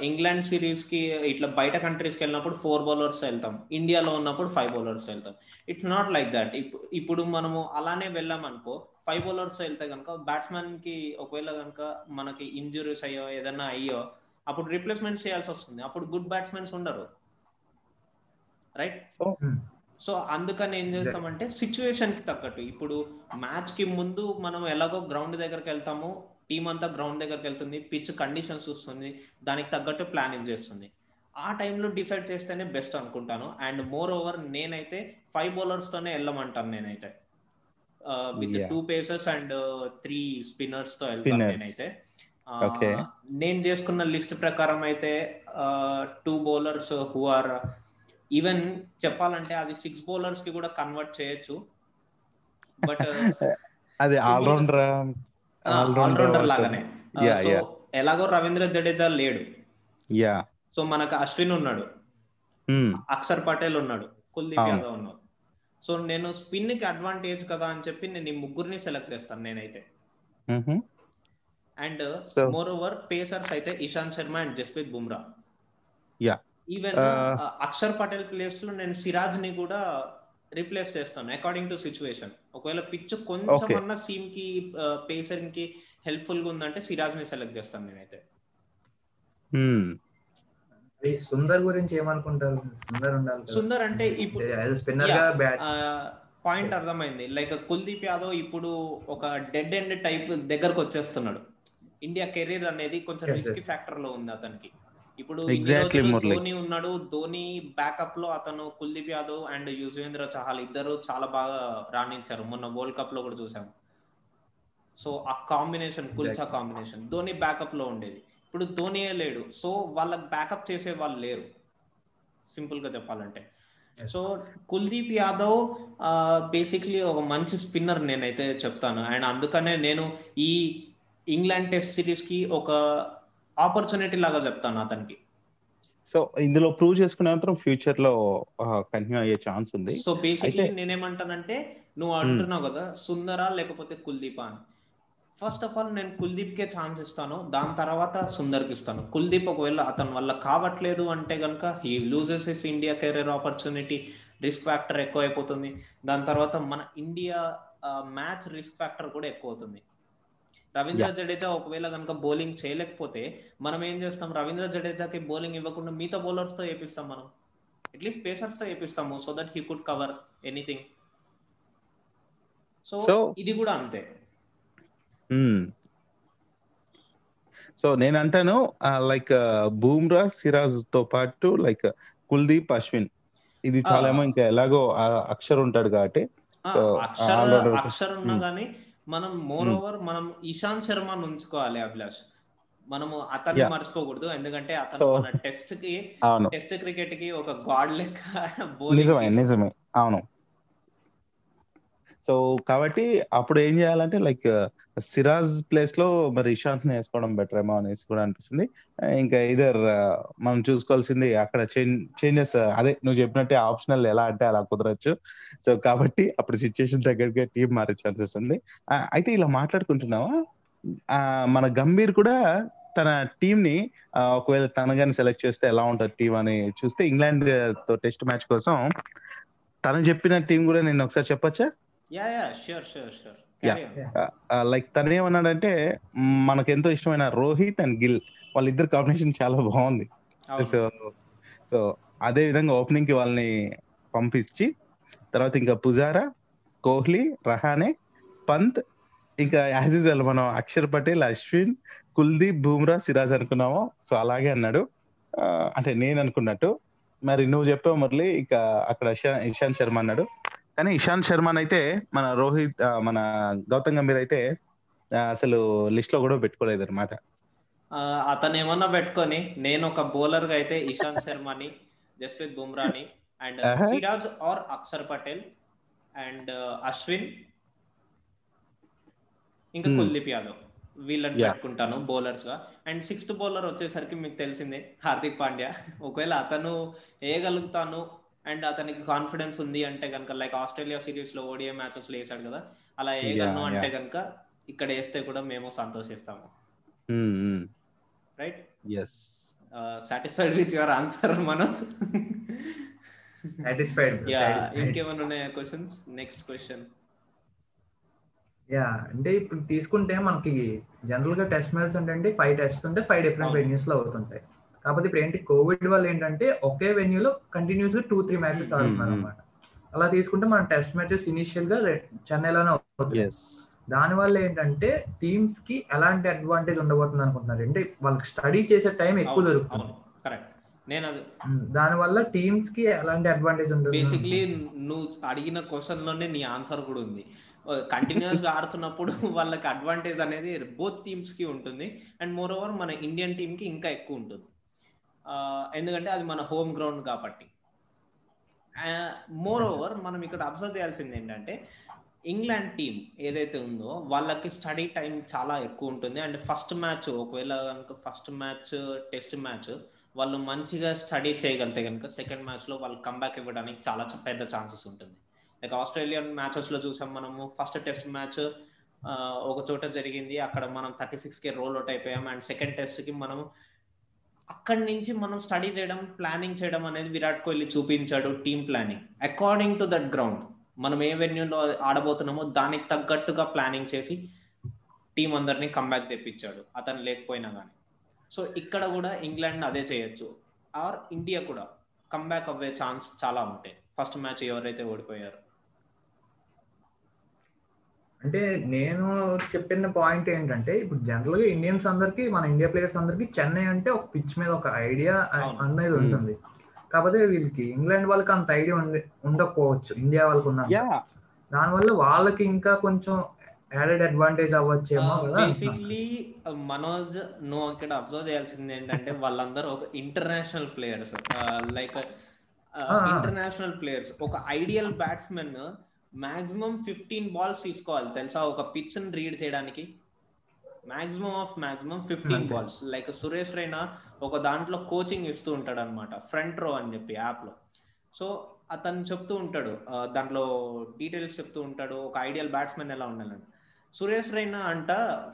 ఇంగ్లాండ్ సిరీస్కి ఇట్లా బయట కంట్రీస్కి వెళ్ళినప్పుడు ఫోర్ బౌలర్స్ వెళ్తాం. ఇండియాలో ఉన్నప్పుడు ఫైవ్ బౌలర్స్ వెళ్తాం. ఇట్స్ నాట్ లైక్ దట్ ఇప్పుడు మనము అలానే వెళ్ళామనుకో ఫైవ్ బౌలర్స్ వెళ్తే కనుక బ్యాట్స్మెన్కి ఒకవేళ కనుక మనకి ఇంజురీస్ అయ్యో ఏదైనా అయ్యో అప్పుడు రీప్లేస్మెంట్ చేయాల్సి వస్తుంది. అప్పుడు గుడ్ బ్యాట్స్మెన్స్ ఉండరు. రైట్ సో సో అందుకని ఏం చేస్తామంటే సిచ్యువేషన్కి తగ్గట్టు. ఇప్పుడు మ్యాచ్కి ముందు మనం ఎలాగో గ్రౌండ్ దగ్గరికి వెళ్తాము టీం అంతా గ్రౌండ్ దగ్గరికి వెళ్తుంది పిచ్ కండిషన్స్ చూస్తుంది దానికి తగ్గట్టు ప్లానింగ్ చేస్తుంది. ఆ టైంలో డిసైడ్ చేస్తేనే బెస్ట్ అనుకుంటాను. అండ్ మోర్ ఓవర్ నేనైతే ఫైవ్ బౌలర్స్ తోనే వెళ్ళమంటాను నేనైతే. With. Two paces and three స్పిన్నర్స్తో వెళ్తాను Spinners. నేనైతే. Okay. నేను చేసుకున్న లిస్ట్ ప్రకారం అయితే two bowlers who are even చెప్పాలంటే అది సిక్స్ బౌలర్స్కి కూడా కన్వర్ట్ చేయొచ్చు. బట్ అది ఆల్రౌండర్ ఆల్రౌండర్ లాగానే. Yeah. ఎలాగో రవీంద్ర జడేజా లేడు. యా సో మనకు అశ్విన్ ఉన్నాడు. అక్షర్ పటేల్ ఉన్నాడు. కుల్దీప్. యాదవ్ ఉన్నాడు. సో నేను స్పిన్కి అడ్వాంటేజ్ కదా అని చెప్పి నేను ఈ ముగ్గురిని సెలెక్ట్ చేస్తాను నేనైతే. అండ్ మోర్ ఓవర్ పేసర్స్ అయితే Ishant Sharma and Jasprit Bumrah. Yeah. Even Uh, Akshar Patel ప్లేస్లో నేను సిరాజ్ని కూడా రీప్లేస్ చేస్తాను అకార్డింగ్ టు సిచ్యువేషన్ ఒకవేళ పిచ్ కొంచెం Okay. అన్న సీమ్కి పేసర్కి హెల్ప్ఫుల్గా ఉందంటే సిరాజ్ని సెలెక్ట్ చేస్తాను నేనైతే ఈ సుందర్ గురించి ఏమనుకుంటారు సుందర్ ఉండాలి. సుందర్ అంటే ఇప్పుడు యాజ్ స్పిన్నర్గా. బ్యాట్ పాయింట్ అర్థమైంది లైక్ కుల్దీప్ యాదవ్ ఇప్పుడు ఒక డెడ్ ఎండ్ టైప్ దగ్గరకు వచ్చేస్తున్నాడు ఇండియా కెరీర్ అనేది కొంచెం రిస్క్. ఫ్యాక్టర్లో ఉంది అతనికి ఇప్పుడు. ధోని ఉన్నాడు. ధోని బ్యాకప్లో అతను కుల్దీప్ యాదవ్ అండ్ యుజ్వేంద్ర చహల్ ఇద్దరు చాలా బాగా రాణించారు. మొన్న వరల్డ్ కప్లో కూడా చూసాం. సో ఆ కాంబినేషన్ కుల్చా. కాంబినేషన్ ధోని బ్యాకప్లో ఉండేది. ఇప్పుడు ధోనియే లేడు. సో వాళ్ళకి బ్యాకప్ చేసే వాళ్ళు లేరు. సింపుల్గా చెప్పాలంటే. సో కుల్దీప్ యాదవ్ బేసిక్లీ ఒక మంచి స్పిన్నర్ నేనైతే చెప్తాను. అండ్ అందుకనే నేను ఈ ఇంగ్లాండ్ టెస్ట్ సిరీస్కి ఒక ఆపర్చునిటీ లాగా చెప్తాను అతనికి. సో ఇందులో ప్రూవ్ చేసుకునే మాత్రం ఫ్యూచర్లో కంటిన్యూ అయ్యే ఛాన్స్ ఉంది. సో బేసిక్లీ నేనేమంటానంటే నువ్వు అంటున్నావు కదా సుందరా లేకపోతే కుల్దీపా అని. ఫస్ట్ ఆఫ్ ఆల్ నేను కుల్దీప్ కే ఛాన్స్ ఇస్తాను దాని తర్వాత సుందర్కి ఇస్తాను. కుల్దీప్ ఒకవేళ అతని వల్ల కావట్లేదు అంటే కనుక he loses his India career opportunity risk factor ఎక్కువ అయిపోతుంది దాని తర్వాత మన ఇండియా మ్యాచ్ రిస్క్ ఫ్యాక్టర్ కూడా ఎక్కువ అవుతుంది రవీంద్ర జడేజా ఒకవేళ కనుక బౌలింగ్ చేయలేకపోతే మనం ఏం చేస్తాం? రవీంద్ర జడేజాకి బౌలింగ్ ఇవ్వకుండా మిగతా బౌలర్స్తో వేపిస్తాం మనం. అట్లీస్ట్ పేసర్స్తో వేపిస్తాము so that he could cover anything so ఇది కూడా అంతే. సో నేను అంటాను లైక్ బూమ్రా సిరాజ్తో పాటు లైక్ కుల్దీప్ అశ్విన్. ఇది చాలా ఏమో ఇంకా ఎలాగో అక్షర్ ఉంటాడు కాబట్టి. అక్షర్ ఉన్నా Hmm. గానీ మనం మోర్ Hmm. ఓవర్ మనం ఇషాంత్ శర్మను ఉంచుకోవాలి అభిలాష్. మనము అతన్ని. మర్చిపోకూడదు. ఎందుకంటే అతను టెస్ట్కి టెస్ట్ క్రికెట్కి ఒక గాడ్ లెక్క నిజమే నిజమే. అవును. సో కాబట్టి అప్పుడు ఏం చేయాలంటే లైక్ సిరాజ్ ప్లేస్లో మరి ఇషాంత్ని వేసుకోవడం బెటర్ ఏమో అనేసి కూడా అనిపిస్తుంది. ఇంకా ఇదర్ మనం చూసుకోవాల్సింది అక్కడ చేంజెస్ అదే నువ్వు చెప్పినట్టే ఆప్షనల్ ఎలా అంటే అలా కుదరచ్చు. సో కాబట్టి అప్పుడు సిచ్యుయేషన్ తగ్గట్టుగా టీం మారే ఛాన్సెస్ ఉంది. అయితే ఇలా మాట్లాడుకుంటున్నావా? మన గంభీర్ కూడా తన టీం ని ఒకవేళ తన కానీ సెలెక్ట్ చేస్తే ఎలా ఉంటుంది టీం అని చూస్తే ఇంగ్లాండ్తో టెస్ట్ మ్యాచ్ కోసం తను చెప్పిన టీం కూడా నేను ఒకసారి చెప్పొచ్చా? Yeah yeah sure sure sure Yeah. Like తను ఏమన్నాడంటే మ్, మనకెంతో ఇష్టమైన రోహిత్ అండ్ గిల్ వాళ్ళిద్దరు కాంబినేషన్ చాలా బాగుంది. సో సో అదే విధంగా ఓపెనింగ్కి వాళ్ళని పంపించి తర్వాత ఇంకా పుజారా కోహ్లీ రహానే పంత్ ఇంకా యాజ్ యూజువల్ మనం అక్షర్ పటేల్ అశ్విన్ కుల్దీప్ బూమ్రా సిరాజ్ అనుకున్నాము. సో అలాగే అన్నాడు. అంటే నేను అనుకున్నట్టు. మరి నువ్వు చెప్పావు మురళి ఇక అక్కడ ఇషా- ఇషాంత్ శర్మ అన్నాడు. కానీ ఇషాంత్ శర్మన్ అయితే మన రోహిత్ మన గౌతమ్ గంభీర్ అయితే అసలు లిస్ట్లో కూడా పెట్టుకోలేదు అనమాట అతను ఏమన్నా పెట్టుకొని నేను ఒక బౌలర్గా అయితే ఇషాంత్ శర్మని Jasprit బుమ్రాని and. Siraj or Akshar Patel and Ashwin ఇంకా. కుల్దీప్ యాదవ్ వీళ్ళని. పెట్టుకుంటాను బౌలర్స్గా అండ్ సిక్స్త్ బౌలర్ వచ్చేసరికి మీకు తెలిసిందే హార్దిక్ పాండ్యా ఒకవేళ అతను వేయగలుగుతాను అండ్ అతనికి కాన్ఫిడెన్స్ ఉంది అంటే కనుక లైక్ ఆస్ట్రేలియా సిరీస్లో ఓడిఐ మ్యాచెస్లో వేసాడు కదా అలా వేయగలను అంటే కనుక ఇక్కడ వేస్తే కూడా మేము సంతోషిస్తాము. Right yes satisfied with your answer Manoj satisfied yeah ఇంకేమైనా ఉన్నాయా క్వశ్చన్స్ నెక్స్ట్ క్వశ్చన్ యా అంటే ఇప్పుడు తీసుకుంటే మనకి జనరల్గా టెస్ట్ మ్యాచ్ అంటే ఫైవ్ టెస్ట్ ఉంటే ఫైవ్ డిఫరెంట్. వెన్యూస్లో అవుతుంటాయి. కాకపోతే ఇప్పుడు ఏంటి కోవిడ్ వల్ల ఏంటంటే ఒకే వెన్యూలో కంటిన్యూస్గా టూ త్రీ మ్యాచెస్ ఆడుతున్నారు. అనమాట అలా తీసుకుంటే మన టెస్ట్ మ్యాచెస్ ఇనిషియల్గా చెన్నైలోనే అవుతుంది. ఎస్ దాని వల్ల ఏంటంటే టీమ్స్కి ఎలాంటి అడ్వాంటేజ్ ఉండబోతుంది అనుకుంటున్నారు? అంటే వాళ్ళకి స్టడీ చేసే టైం ఎక్కువ దొరుకుతుంది. నేను అది దాని వల్ల టీమ్స్కి ఎలాంటి అడ్వాంటేజ్ ఉంటుంది? బేసిక్లీ నువ్వు అడిగిన క్వశ్చన్లోనే నీ ఆన్సర్ కూడా ఉంది. కంటిన్యూస్గా ఆడుతున్నప్పుడు వాళ్ళకి అడ్వాంటేజ్ అనేది బోత్ టీమ్స్కి ఉంటుంది. అండ్ మోర్ ఓవర్ మన ఇండియన్ టీమ్కి ఇంకా ఎక్కువ ఉంటుంది. ఎందుకంటే అది మన హోమ్ గ్రౌండ్ కాబట్టి. మోర్ ఓవర్ మనం ఇక్కడ అబ్జర్వ్ చేయాల్సింది ఏంటంటే ఇంగ్లాండ్ టీం ఏదైతే ఉందో వాళ్ళకి స్టడీ టైం చాలా ఎక్కువ ఉంటుంది. అండ్ ఫస్ట్ మ్యాచ్ ఒకవేళ కనుక ఫస్ట్ మ్యాచ్ టెస్ట్ మ్యాచ్ వాళ్ళు మంచిగా స్టడీ చేయగలితే కనుక సెకండ్ మ్యాచ్లో వాళ్ళు కంబ్యాక్ ఇవ్వడానికి చాలా పెద్ద ఛాన్సెస్ ఉంటుంది. లైక్ ఆస్ట్రేలియన్ మ్యాచెస్లో చూసాం మనము ఫస్ట్ టెస్ట్ మ్యాచ్ ఒక చోట జరిగింది. అక్కడ మనం థర్టీ సిక్స్కి రోల్ అవుట్ అయిపోయాం. అండ్ సెకండ్ టెస్ట్కి మనం అక్కడి నుంచి మనం స్టడీ చేయడం ప్లానింగ్ చేయడం అనేది విరాట్ కోహ్లీ చూపించాడు team planning. According to that ground మనం ఏ వెన్యూలో ఆడబోతున్నామో దానికి తగ్గట్టుగా ప్లానింగ్ చేసి టీం అందరినీ కంబ్యాక్ తెప్పించాడు అతను లేకపోయినా కానీ సో ఇక్కడ కూడా ఇంగ్లాండ్ అదే చేయొచ్చు. ఆర్ ఇండియా కూడా కంబ్యాక్ అవ్వే ఛాన్స్ చాలా ఉంటాయి. ఫస్ట్ మ్యాచ్ ఎవరైతే ఓడిపోయారు. అంటే నేను చెప్పిన పాయింట్ ఏంటంటే ఇప్పుడు జనరల్గా ఇండియన్స్ అందరికి మన ఇండియా ప్లేయర్స్ అందరికి చెన్నై అంటే ఒక పిచ్ మీద ఒక ఐడియా. అనేది ఉంటుంది. కాకపోతే వీళ్ళకి ఇంగ్లాండ్ వాళ్ళకి అంత ఐడియా ఉండకపోవచ్చు. ఇండియా వాళ్ళకి ఉన్న దానివల్ల వాళ్ళకి ఇంకా కొంచెం యాడెడ్ అడ్వాంటేజ్ అవ్వచ్చేమో కదా. అంటున్నా. బేసిక్లీ మనోజ్ నువ్వు ఇక్కడ అబ్జర్వ్ చేయాల్సింది ఏంటంటే వాళ్ళందరూ ఒక international players like. International players ఒక ideal batsmen maximum fifteen balls తీసుకోవాలి. తెలుసా? ఒక పిచ్ని రీడ్ చేయడానికి. Maximum of maximum fifteen. Balls like Suresh Raina ఒక దాంట్లో కోచింగ్ ఇస్తూ ఉంటాడు అనమాట ఫ్రంట్ రో అని చెప్పి యాప్లో. సో అతను చెప్తూ ఉంటాడు. దాంట్లో డీటెయిల్స్ చెప్తూ ఉంటాడు. ఒక ఐడియల్ బ్యాట్స్మెన్ ఎలా ఉండాలని. సురేష్ రైనా అంట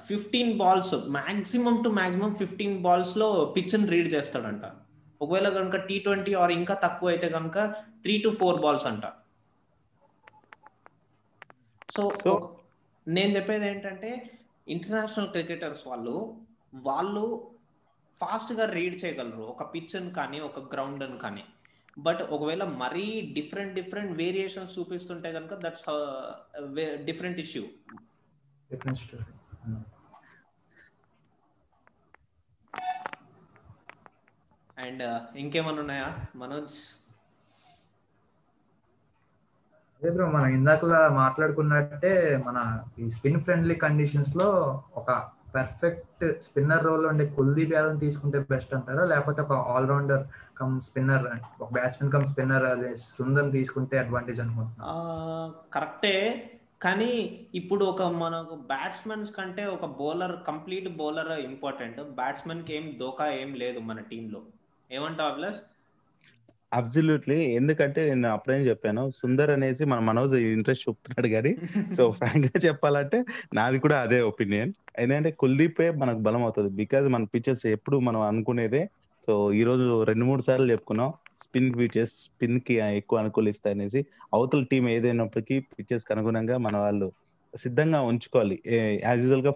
fifteen balls maximum to maximum fifteen బాల్స్లో పిచ్ని రీడ్ చేస్తాడంట. ఒకవేళ కనుక టీ ట్వంటీ ఆర్ ఇంకా తక్కువ అయితే కనుక త్రీ టు ఫోర్ బాల్స్ అంట. సో So- నేను చెప్పేది ఏంటంటే ఇంటర్నేషనల్ క్రికెటర్స్ వాళ్ళు వాళ్ళు ఫాస్ట్గా రీడ్ చేయగలరు. ఒక పిచ్ కానీ ఒక గ్రౌండ్ అని కానీ. బట్ ఒకవేళ మరీ డిఫరెంట్ డిఫరెంట్ వేరియేషన్స్ చూపిస్తుంటే కనుక దట్స్ డిఫరెంట్ ఇష్యూ. అండ్ ఇంకేమన్నా ఉన్నాయా మనోజ్? అదే బ్రో మనం ఇందాకలా మాట్లాడుకున్నట్టే మన ఈ స్పిన్ ఫ్రెండ్లీ కండిషన్స్లో ఒక పర్ఫెక్ట్ స్పిన్నర్ రోల్ ఉండే కుల్దీప్ యాదవ్ తీసుకుంటే బెస్ట్ అంటారా? లేకపోతే ఒక ఆల్రౌండర్ కమ్ స్పిన్నర్ ఒక బ్యాట్స్మెన్ కమ్ స్పిన్నర్ అదే సుందర్ తీసుకుంటే అడ్వాంటేజ్ అనుకుంటున్నా కరెక్టే. కానీ ఇప్పుడు ఒక మనకు బ్యాట్స్మెన్స్ కంటే ఒక బౌలర్ కంప్లీట్ బౌలర్ ఇంపార్టెంట్. బ్యాట్స్మెన్కి ఏం దోకా ఏం లేదు మన టీంలో. ఏమంటావు అభిలాష్? అబ్సల్యూట్లీ. ఎందుకంటే నేను అప్పుడేం చెప్పాను సుందర్ అనేసి మన మనోజ్ ఇంట్రెస్ట్ చూపుతున్నాడు కానీ సో ఫ్రాంక్గా చెప్పాలంటే నాది కూడా అదే ఒపీనియన్. ఎందుకంటే కుల్దీపే మనకు బలం అవుతుంది బికాజ్ మన పిక్చర్స్ ఎప్పుడు మనం అనుకునేదే సో ఈ రోజు రెండు మూడు సార్లు చెప్పుకున్నాం స్పిన్ పిచెస్ స్పిన్కి ఎక్కువ అనుకూలిస్తాయి అనేసి. అవతల టీం ఏదైనప్పటికీ పిచెస్కి అనుగుణంగా మన వాళ్ళు సిద్ధంగా ఉంచుకోవాలి. యాజ్ యూజువల్గా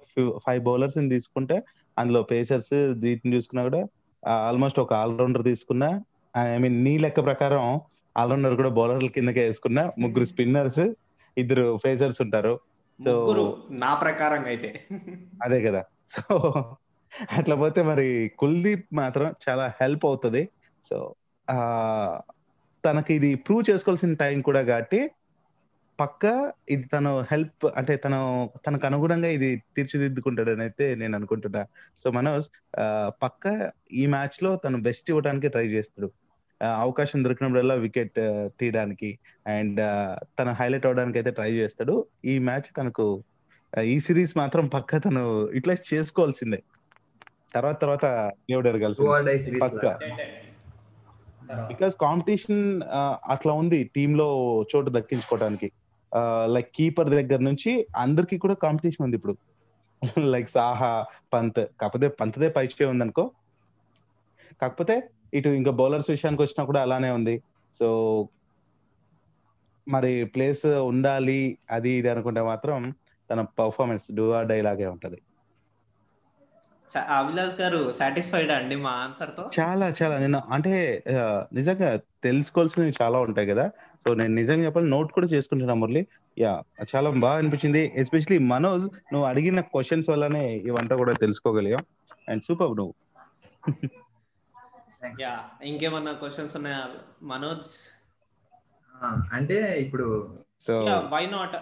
ఫైవ్ బౌలర్స్ తీసుకుంటే అందులో పేసర్స్ వీటిని చూసుకున్నా కూడా ఆల్మోస్ట్ ఒక ఆల్రౌండర్ తీసుకున్నా ఐ మీన్ నీ లెక్క ప్రకారం ఆల్రౌండర్ కూడా బౌలర్ల కిందకే వేసుకున్నా ముగ్గురు స్పిన్నర్స్ ఇద్దరు ఫేసర్స్ ఉంటారు. ముగ్గురు నా ప్రకారంగా అయితే. అదే కదా. సో అట్లా పోతే మరి కుల్దీప్ మాత్రం చాలా హెల్ప్ అవుతుంది. సో ఆ తనకి ఇది ప్రూవ్ చేసుకోవాల్సిన టైం కూడా కాబట్టి పక్క ఇది తను హెల్ప్ అంటే తను తనకు అనుగుణంగా ఇది తీర్చిదిద్దుకుంటాడని అయితే నేను అనుకుంటున్నా. సో మనోజ్ పక్క ఈ మ్యాచ్లో తను బెస్ట్ ఇవ్వడానికి ట్రై చేస్తాడు. అవకాశం దొరికినప్పుడల్లా వికెట్ తీయడానికి అండ్ తను హైలైట్ అవడానికి అయితే ట్రై చేస్తాడు. ఈ మ్యాచ్ తనకు ఈ సిరీస్ మాత్రం పక్క తను ఇట్లా చేసుకోవాల్సిందే. తర్వాత తర్వాత దేవుడు ఎరగాల్సిందే పక్కా. బికాస్ కాంపిటీషన్ అట్లా ఉంది టీమ్లో చోటు దక్కించుకోవడానికి లైక్ కీపర్ దగ్గర నుంచి అందరికి కూడా కాంపిటీషన్ ఉంది ఇప్పుడు. లైక్ సాహా పంత్ కాకపోతే పంత్దే పైచే ఉంది అనుకో కాకపోతే ఇటు ఇంకా బౌలర్స్ విషయానికి వచ్చినా కూడా అలానే ఉంది. సో మరి ప్లేస్ ఉండాలి అది ఇది అనుకుంటే మాత్రం తన పర్ఫార్మెన్స్ డూ ఆర్ డైలాగే ఉంటది. స- అభిలాష్ గారు సాటిస్ఫైడ్ అండి మా ఆన్సర్తో? చాలా చాలా. నేను అంటే నిజంగా తెలుసుకోవాల్సినవి చాలా ఉంటాయి కదా. సో నేను నిజంగా చెప్పాలి నోట్ కూడా చేసుకుంటున్నా మురళి. యా చాలా బాగా అనిపించింది. ఎస్పెషలీ మనోజ్ నువ్వు అడిగిన క్వశ్చన్స్ వల్లనే ఇవంతా కూడా తెలుసుకోగలిగాం. అండ్ సూపర్ నువ్వు. యా ఇంకేమన్నా క్వశ్చన్స్ ఉన్నాయా మనోజ్? అంటే ఇప్పుడు సో వై నాట్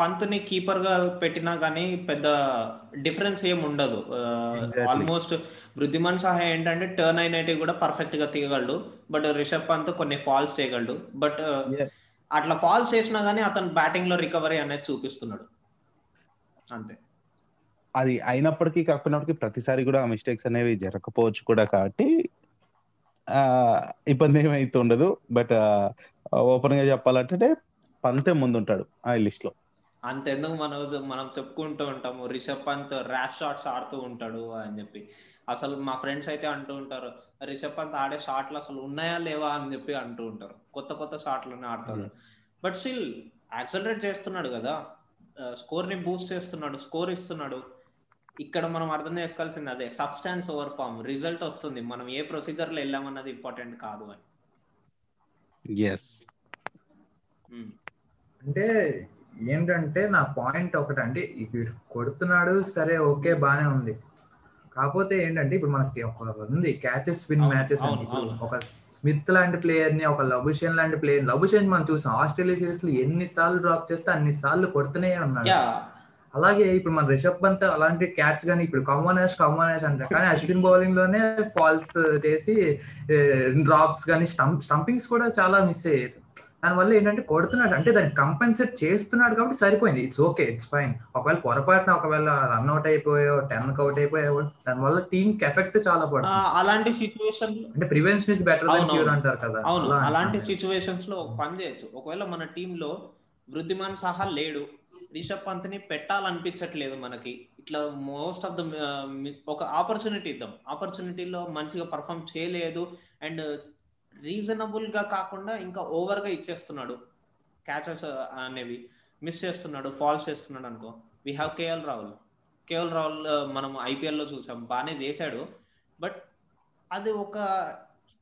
పంత్ని కీపర్గా పెట్టినా కానీ పెద్ద డిఫరెన్స్ ఏం ఉండదు. ఆల్మోస్ట్ వృద్ధిమాన్ సహా ఏంటంటే టర్న్ అయినవి కూడా పర్ఫెక్ట్గా తీయగలడు. బట్ రిషబ్ పంత్ కొన్ని ఫాల్స్ చేయగలడు. బట్. అట్లా ఫాల్స్ చేసినా గానీ అతను బ్యాటింగ్లో రికవరీ అనేది చూపిస్తున్నాడు. అంతే. అది అయినప్పటికీ కాకపోయినప్పటికీ ప్రతిసారి కూడా ఆ మిస్టేక్స్ అనేవి జరగకపోవచ్చు కూడా. కాబట్టి ఇబ్బంది ఏమైతే ఉండదు బట్ ఓపెన్గా చెప్పాలంటే పంతే ముందుంటాడు ఆ లిస్ట్లో అంతెందుకు మనం మనం చెప్పుకుంటూ ఉంటాము రిషబ్ పంత్ ర్యాష్ షాట్స్ ఆడుతూ ఉంటాడు అని చెప్పి. అసలు మా ఫ్రెండ్స్ అయితే అంటూ ఉంటారు రిషబ్ పంత్ ఆడే షాట్లు అసలు ఉన్నాయా లేవా? అని చెప్పి అంటూ ఉంటారు. కొత్త కొత్త షాట్లనే ఆడతాడు. బట్ స్టిల్ యాక్సలరేట్ చేస్తున్నాడు కదా. స్కోర్ని బూస్ట్ చేస్తున్నాడు స్కోర్ ఇస్తున్నాడు. ఇక్కడ మనం అర్థం చేసుకోవాల్సింది అదే సబ్స్టాన్స్ ఓవర్ ఫామ్ రిజల్ట్ వస్తుంది. మనం ఏ ప్రొసీజర్లో వెళ్ళామన్నది ఇంపార్టెంట్ కాదు అని. ఎస్ ఉమ్, అంటే ఏంటంటే నా పాయింట్ ఒకటండి. ఇప్పుడు కొడుతున్నాడు సరే ఓకే బానే ఉంది. కాకపోతే ఏంటంటే ఇప్పుడు మనకి ఒక ఉంది క్యాచెస్ విన్ మ్యాచెస్. ఒక స్మిత్ లాంటి ప్లేయర్ని ఒక లబుషేన్ లాంటి ప్లేయర్ లబుషేన్ మనం చూసాం. ఆస్ట్రేలియా సిరీస్లో ఎన్ని సార్లు డ్రాప్ చేస్తే అన్ని సార్లు కొడుతూనే ఉన్నాడు. అలాగే ఇప్పుడు మన రిషబ్ పంత్ అలాంటి క్యాచ్ కానీ ఇప్పుడు కమ్మనేష్ కమ్మనేష్ అంటారు కానీ అశ్విన్ బౌలింగ్లోనే ఫాల్స్ చేసి డ్రాప్స్ కానీ స్టంప్ స్టంపింగ్స్ కూడా చాలా మిస్ అయ్యేది దానివల్ల ఏంటంటే కొడుతున్నాడు. అంటే దాన్ని కంపెన్సేట్ చేస్తున్నాడు కాబట్టి సరిపోయింది. ఇట్స్ ఓకే ఇట్స్ ఫైన్ ఒకవేళ పొరపాటున ఒకవేళ రన్ అవుట్ అయిపోయో టెన్ అవుట్ అయిపోయో దానివల్ల టీమ్కి ఎఫెక్ట్ చాలా పడుతుంది. అలాంటి సిచ్యువేషన్ అంటే prevention is better than cure. అంటారు కదా. అవును. అలాంటి. సిచ్యువేషన్స్లో పని చేయొచ్చు. ఒకవేళ మన టీంలో వృద్ధిమాన్ సహా లేడు. రిషబ్ పంత్ని పెట్టాలనిపించట్లేదు మనకి. ఇట్లా మోస్ట్ ఆఫ్ ద ఒక ఆపర్చునిటీ ఇద్దాం. ఆపర్చునిటీలో మంచిగా పర్ఫామ్ చేయలేదు. అండ్ రీజనబుల్గా కాకుండా ఇంకా ఓవర్గా ఇచ్చేస్తున్నాడు క్యాచెస్ uh, అనేవి మిస్ చేస్తున్నాడు ఫాల్స్ చేస్తున్నాడు అనుకో. We have KL Rahul KL Rahul మనం ఐపీఎల్లో చూసాం. బాగానే చేశాడు. బట్ అది ఒక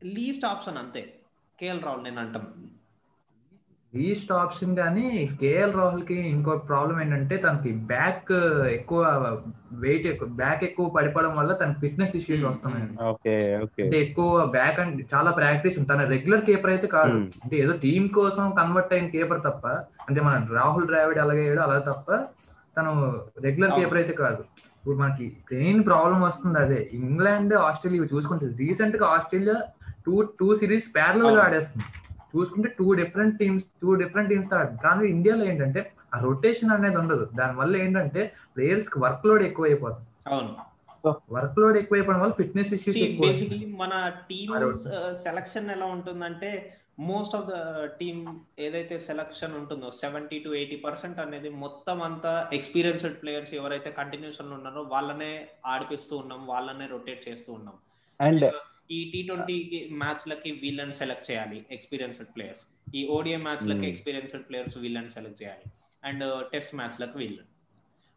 లీస్ట్ ఆప్షన్ అంతే. కేఎల్ రాహుల్ నేను అంటాం. ఈస్ట్ ఆప్షన్ కానీ కేఎల్ రాహుల్కి ఇంకో ప్రాబ్లం ఏంటంటే తనకి బ్యాక్ ఎక్కువ వెయిట్ ఎక్కువ బ్యాక్ ఎక్కువ పడిపోవడం వల్ల తన ఫిట్నెస్ ఇష్యూస్. వస్తున్నాయి అంటే ఎక్కువ బ్యాక్ అండ్ చాలా ప్రాక్టీస్ తన రెగ్యులర్ కేపర్ అయితే కాదు Hmm. అంటే ఏదో టీం కోసం కన్వర్ట్ అయిన కేపర్ తప్ప అంటే మన రాహుల్ ద్రావిడ్ అలాగే అలా తప్ప తను రెగ్యులర్. కేపర్ అయితే కాదు ఇప్పుడు మనకి మెయిన్ ప్రాబ్లం వస్తుంది అదే ఇంగ్లాండ్ ఆస్ట్రేలియా ఇవి చూసుకుంటే రీసెంట్గా ఆస్ట్రేలియా టూ టూ సిరీస్ ప్యారల్గా. ఆడేస్తుంది చూసుకుంటే two different teams two different teams కానీ ఇండియాలో ఏంటంటే ఆ రొటేషన్ అనేది ఉండదు. దానివల్ల ఏంటంటే ప్లేయర్స్కి వర్క్ లోడ్ ఎక్కువ అయిపోతుంది అవును. వర్క్ లోడ్ ఎక్కువైపోవడం వల్ల ఫిట్నెస్ ఇష్యూస్ ఎక్కువ బేసికలీ మన టీమ్ సెలక్షన్ ఎలా ఉంటుందంటే మోస్ట్ ఆఫ్ ద టీమ్ ఏదైతే సెలక్షన్ ఉంటుందో సెవెంటీ టు ఎయిటీ పర్సెంట్ అనేది మొత్తం అంతా ఎక్స్పీరియన్స్డ్ ప్లేయర్స్ ఎవరైతే కంటిన్యూషన్ ఉన్నారో వాళ్ళనే ఆడిపిస్తూ ఉన్నాం వాళ్ళనే రొటేట్ చేస్తూ ఉన్నాం. అండ్ ఈ టీ ట్వంటీ మ్యాచ్ లకి వీళ్ళని సెలెక్ట్ చేయాలి ఎక్స్పీరియన్స్డ్ ప్లేయర్స్ ఈ ఓడిఐ మ్యాచ్ లకి. ఎక్స్పీరియన్స్డ్ ప్లేయర్స్ వీళ్ళని సెలెక్ట్ చేయాలి. అండ్ టెస్ట్ మ్యాచ్లకు వీళ్ళని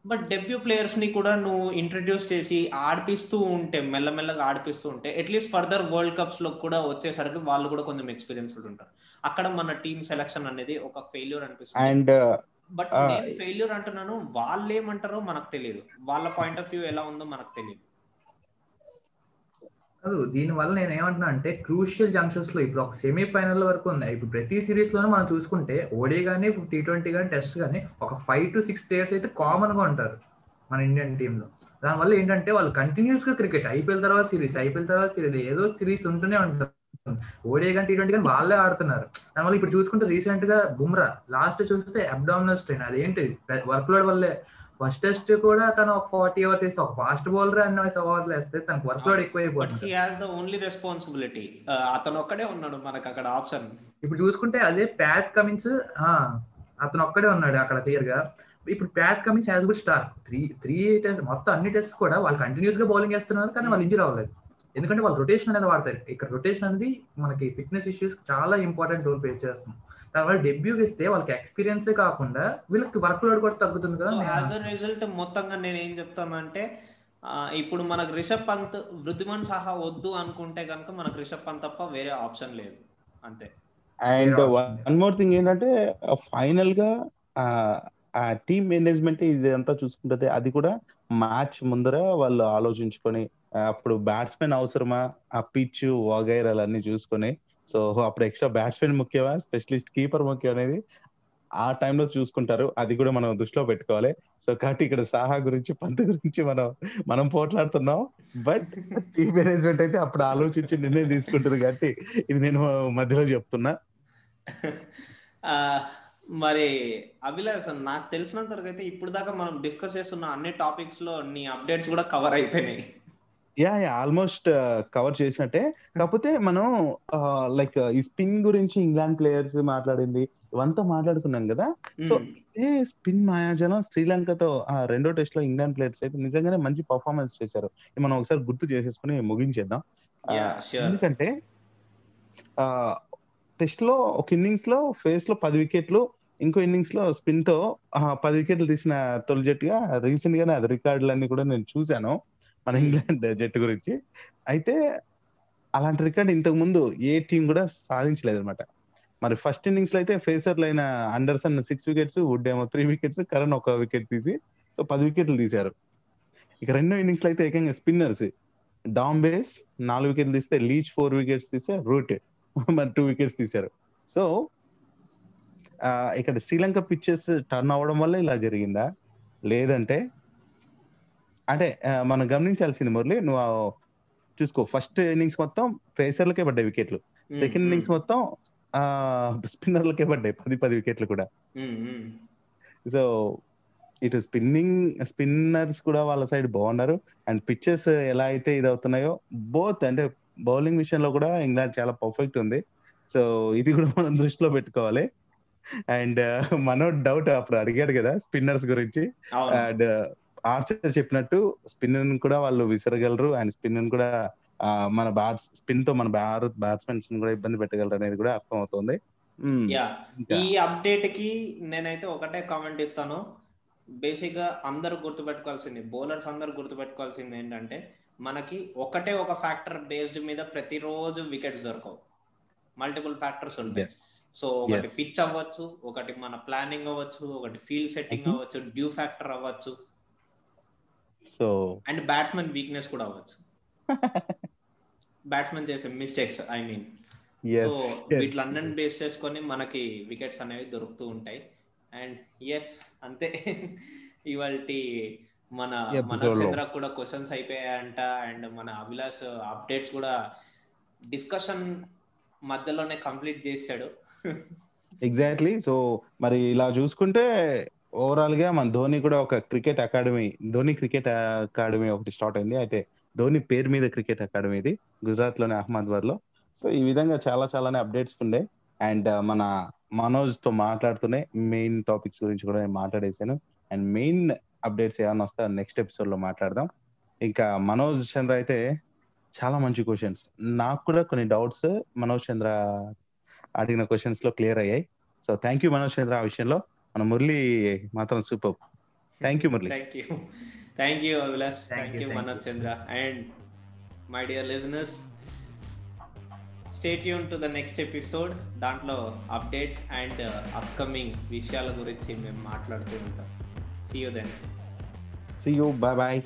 బట్ డెబ్యూ ప్లేయర్స్ని కూడా నువ్వు ఇంట్రడ్యూస్ చేసి ఆడిపిస్తూ ఉంటే మెల్లమెల్లగా ఆడిపిస్తూ ఉంటే అట్లీస్ట్ ఫర్దర్ వరల్డ్ కప్స్లో కూడా వచ్చేసరికి వాళ్ళు కూడా కొంచెం ఎక్స్పీరియన్స్డ్ ఉంటారు. అక్కడ మన టీమ్ సెలక్షన్ అనేది ఒక ఫెయిల్యూర్ అనిపిస్తుంది. And but Ah. నేను ఫెయిల్యూర్ అంటున్నాను వాళ్ళు ఏమంటారో మనకు తెలియదు వాళ్ళ పాయింట్ ఆఫ్ వ్యూ ఎలా ఉందో మనకు తెలియదు కాదు దీని వల్ల నేను ఏమంటున్నా అంటే క్రూషియల్ జంక్షన్స్లో ఇప్పుడు ఒక సెమీఫైనల్ వరకు ఉంది ఇప్పుడు ప్రతి సిరీస్లోనే మనం చూసుకుంటే ఓడే గానీ టీ ట్వంటీ కానీ టెస్ట్ కానీ ఒక ఫైవ్ టు సిక్స్ ప్లేయర్స్ అయితే కామన్గా ఉంటారు మన ఇండియన్ టీమ్లో. దానివల్ల ఏంటంటే వాళ్ళు కంటిన్యూస్గా క్రికెట్ ఐపీఎల్ తర్వాత సిరీస్ ఐపీఎల్ తర్వాత సిరీస్ ఏదో సిరీస్ ఉంటూనే ఉంటారు. ఓడే కానీ టీ ట్వంటీ కానీ వాళ్ళే ఆడుతున్నారు. దానివల్ల ఇప్పుడు చూసుకుంటే రీసెంట్గా బుమ్రా లాస్ట్ చూస్తే అబ్డామినల్ స్ట్రెయిన్ అదేంటి? వర్క్ లోడ్ వల్లే ఫస్ట్ టెస్ట్ కూడా తను ఒక ఫార్టీ అవర్స్ వేసి ఒక ఫాస్ట్ బౌలర్ అన్ని అవర్స్ వేస్తే తనకు వర్క్ లోడ్ ఎక్కువైపోతుంది. హాస్ ద ఓన్లీ రెస్పాన్సిబిలిటీ అతను ఒక్కడే ఉన్నాడు మనకు అక్కడ ఆప్షన్ ఇప్పుడు చూసుకుంటే అదే ప్యాట్ కమిన్స్ అతను ఒక్కడే ఉన్నాడు అక్కడ క్లియర్గా. ఇప్పుడు Pat Cummins as good star three three test మొత్తం అన్ని టెస్ట్ కూడా వాళ్ళు కంటిన్యూస్గా బౌలింగ్ చేస్తున్నారు కానీ వాళ్ళు ఇంజరీ అవ్వలేదు. ఎందుకంటే వాళ్ళు రొటేషన్ అనేది వాడతారు. ఇక్కడ రొటేషన్ అనేది మనకి ఫిట్నెస్ ఇష్యూస్ చాలా ఇంపార్టెంట్ రోల్ ప్లే చేస్తుంది. దానివల్ల డెబ్యూకి ఇస్తే వాళ్ళకి ఎక్స్పీరియన్సే కాకుండా వీళ్ళకి వర్క్ లోడ్ కూడా తగ్గుతుంది కదా యాజ్ అ రిజల్ట్ మొత్తంగా నేను ఏం చెప్తానంటే ఇప్పుడు మనకు రిషబ్ పంత్ వృద్ధిమాన్ సహా వద్దు అనుకుంటే కనుక మనకు రిషబ్ పంత్ తప్ప వేరే ఆప్షన్ లేదు. అంతే. అండ్ వన్ మోర్ థింగ్ ఏంటంటే ఫైనల్గా ఆ టీమ్ మేనేజ్మెంట్ ఇదంతా చూసుకుంటే అది కూడా మ్యాచ్ ముందర వాళ్ళు ఆలోచించుకొని అప్పుడు బ్యాట్స్మెన్ అవసరమా? ఆ పిచ్ వగైరాలు అన్ని చూసుకొని సో అప్పుడు ఎక్స్ట్రా బ్యాట్స్మెన్ ముఖ్యమా? స్పెషలిస్ట్ కీపర్ ముఖ్యం అనేది ఆ టైంలో చూసుకుంటారు. అది కూడా మనం దృష్టిలో పెట్టుకోవాలి. సో కాబట్టి ఇక్కడ సాహా గురించి పంత్ గురించి మనం మనం పోట్లాడుతున్నాం. బట్ టీమ్ మేనేజ్మెంట్ అయితే అప్పుడు ఆలోచించి నిర్ణయం తీసుకుంటారు కాబట్టి ఇది నేను మధ్యలో చెప్తున్నా. మరి అభిలాష్ నాకు తెలిసినంత వరకు అయితే ఇప్పుడు దాకా మనం డిస్కస్ చేస్తున్న అన్ని టాపిక్స్లో నీ అప్డేట్స్ కూడా కవర్ అయిపోయినాయి. యా యా ఆల్మోస్ట్ కవర్ చేసినట్టే. కాకపోతే మనం లైక్ ఈ స్పిన్ గురించి ఇంగ్లాండ్ ప్లేయర్స్ మాట్లాడింది ఇవంతా మాట్లాడుకున్నాం కదా. సో ఇదే స్పిన్ మాయాజనం శ్రీలంకతో ఆ రెండో టెస్ట్లో ఇంగ్లాండ్ ప్లేయర్స్ అయితే నిజంగానే మంచి పర్ఫార్మెన్స్ చేశారు. మనం ఒకసారి గుర్తు చేసేసుకుని ముగించేద్దాం. ఎందుకంటే ఆ టెస్ట్లో ఒక ఇన్నింగ్స్లో ఫేస్లో పది వికెట్లు ఇంకో ఇన్నింగ్స్లో స్పిన్తో ఆ, పది వికెట్లు తీసిన తొలి జట్టుగా రీసెంట్ గానే అది రికార్డులన్నీ కూడా నేను చూశాను. మన ఇంగ్లాండ్ జట్టు గురించి. అయితే అలాంటి రికార్డ్ ఇంతకు ముందు ఏ టీం కూడా సాధించలేదు అనమాట మరి ఫస్ట్ ఇన్నింగ్స్లో అయితే ఫేసర్లు అయిన అండర్సన్ సిక్స్ వికెట్స్ వుడ్ ఏమో త్రీ వికెట్స్ కరణ్ ఒక వికెట్ తీసి సో పది వికెట్లు తీశారు. ఇక రెండో ఇన్నింగ్స్లో అయితే ఏకంగా స్పిన్నర్స్ డాంబేస్ నాలుగు వికెట్లు తీస్తే లీచ్ ఫోర్ వికెట్స్ తీస్తే రూట్ మరి టూ వికెట్స్ తీశారు. సో ఇక్కడ శ్రీలంక పిచ్చెస్ టర్న్ అవ్వడం వల్ల ఇలా జరిగిందా? లేదంటే అంటే మనం గమనించాల్సింది మురళి నువ్వు చూసుకో ఫస్ట్ ఇన్నింగ్స్ మొత్తం ఫేసర్లకే పడ్డాయి వికెట్లు. సెకండ్ ఇన్నింగ్స్ మొత్తం స్పిన్నర్లకే పడ్డాయి పది పది వికెట్లు కూడా. సో ఇటు స్పిన్నింగ్ స్పిన్నర్స్ కూడా వాళ్ళ సైడ్ బాగున్నారు. అండ్ పిచ్చెస్ ఎలా అయితే ఇది అవుతున్నాయో బోత్ అంటే బౌలింగ్ విషయంలో కూడా ఇంగ్లాండ్ చాలా పర్ఫెక్ట్ ఉంది. సో ఇది కూడా మనం దృష్టిలో పెట్టుకోవాలి. అండ్ మనో డౌట్ అప్పుడు అడిగాడు కదా స్పిన్నర్స్ గురించి. అండ్ ఆర్చర్ చెప్పినట్టు స్పిన్ కూడా వాళ్ళు విసరగలరు. అండ్ స్పిన్ కూడా మన బ్యాట్స్ స్పిన్తో మన భారత్ బ్యాట్స్మెన్స్ కూడా ఇబ్బంది పెట్టగలరు అనేది కూడా అర్థం అవుతుంది ఇంకా ఈ అప్డేట్కి నేనైతే ఒకటే కామెంట్ ఇస్తాను. బేసిక్గా అందరూ గుర్తుపెట్టుకోవాల్సింది బౌలర్స్ అందరూ గుర్తుపెట్టుకోవాల్సింది ఏంటంటే మనకి ఒకటే ఒక ఫ్యాక్టర్ బేస్డ్ మీద ప్రతిరోజు వికెట్స్ దొరకవు. మల్టిపుల్ ఫ్యాక్టర్స్ ఉంటాయి. సో ఒకటి. పిచ్ అవ్వచ్చు ఒకటి మన ప్లానింగ్ అవ్వచ్చు ఒకటి ఫీల్డ్ సెట్టింగ్ Mhm. అవ్వచ్చు డ్యూ ఫ్యాక్టర్ అవ్వచ్చు. సో అండ్ బ్యాట్స్మెన్ వీక్నెస్ కూడా అవ్వచ్చు. బ్యాట్స్మెన్ చేసే మిస్టేక్స్ ఐ మీన్. సో వీటిలన్నీ బేస్ చేసుకొని మనకి వికెట్స్ అనేవి దొరుకుతూ ఉంటాయి. అండ్ ఎస్ అంతే. ఇవాళ మన మన. చంద్ర కూడా క్వశ్చన్స్ అయిపోయాయంట. అండ్ మన అభిలాష్ అప్డేట్స్ కూడా డిస్కషన్ మధ్యలోనే కంప్లీట్ చేశాడు. ఎగ్జాక్ట్లీ సో మరి ఇలా చూసుకుంటే ఓవరాల్గా మన ధోని కూడా ఒక cricket academy Dhoni cricket academy ఒకటి స్టార్ట్ అయింది. అయితే ధోని పేరు మీద క్రికెట్ అకాడమీ ఇది గుజరాత్లోని అహ్మదాబాద్లో సో ఈ విధంగా చాలా చాలానే అప్డేట్స్ ఉండే. అండ్ uh, మన మనోజ్తో మాట్లాడుతూనే మెయిన్ టాపిక్స్ గురించి కూడా నేను మాట్లాడేశాను. అండ్ మెయిన్ అప్డేట్స్ ఏమైనా వస్తే నెక్స్ట్ ఎపిసోడ్లో మాట్లాడదాం. ఇంకా మనోజ్ చంద్ర అయితే చాలా మంచి క్వశ్చన్స్. నాకు కూడా కొన్ని డౌట్స్ మనోజ్ చంద్ర అడిగిన క్వశ్చన్స్లో క్లియర్ అయ్యాయి. So thank you Manoj Chandra ఆ విషయంలో. మన మురళి మాత్రం super. Thank you Murali. Thank you thank you Abhilash. Thank thank you, you thank Manoj you. Chandra and my dear listeners stay tune to the next episode దాంట్లో updates and upcoming విషయాల గురించి మేము మాట్లాడుతూ ఉంటాం. See you then see you bye bye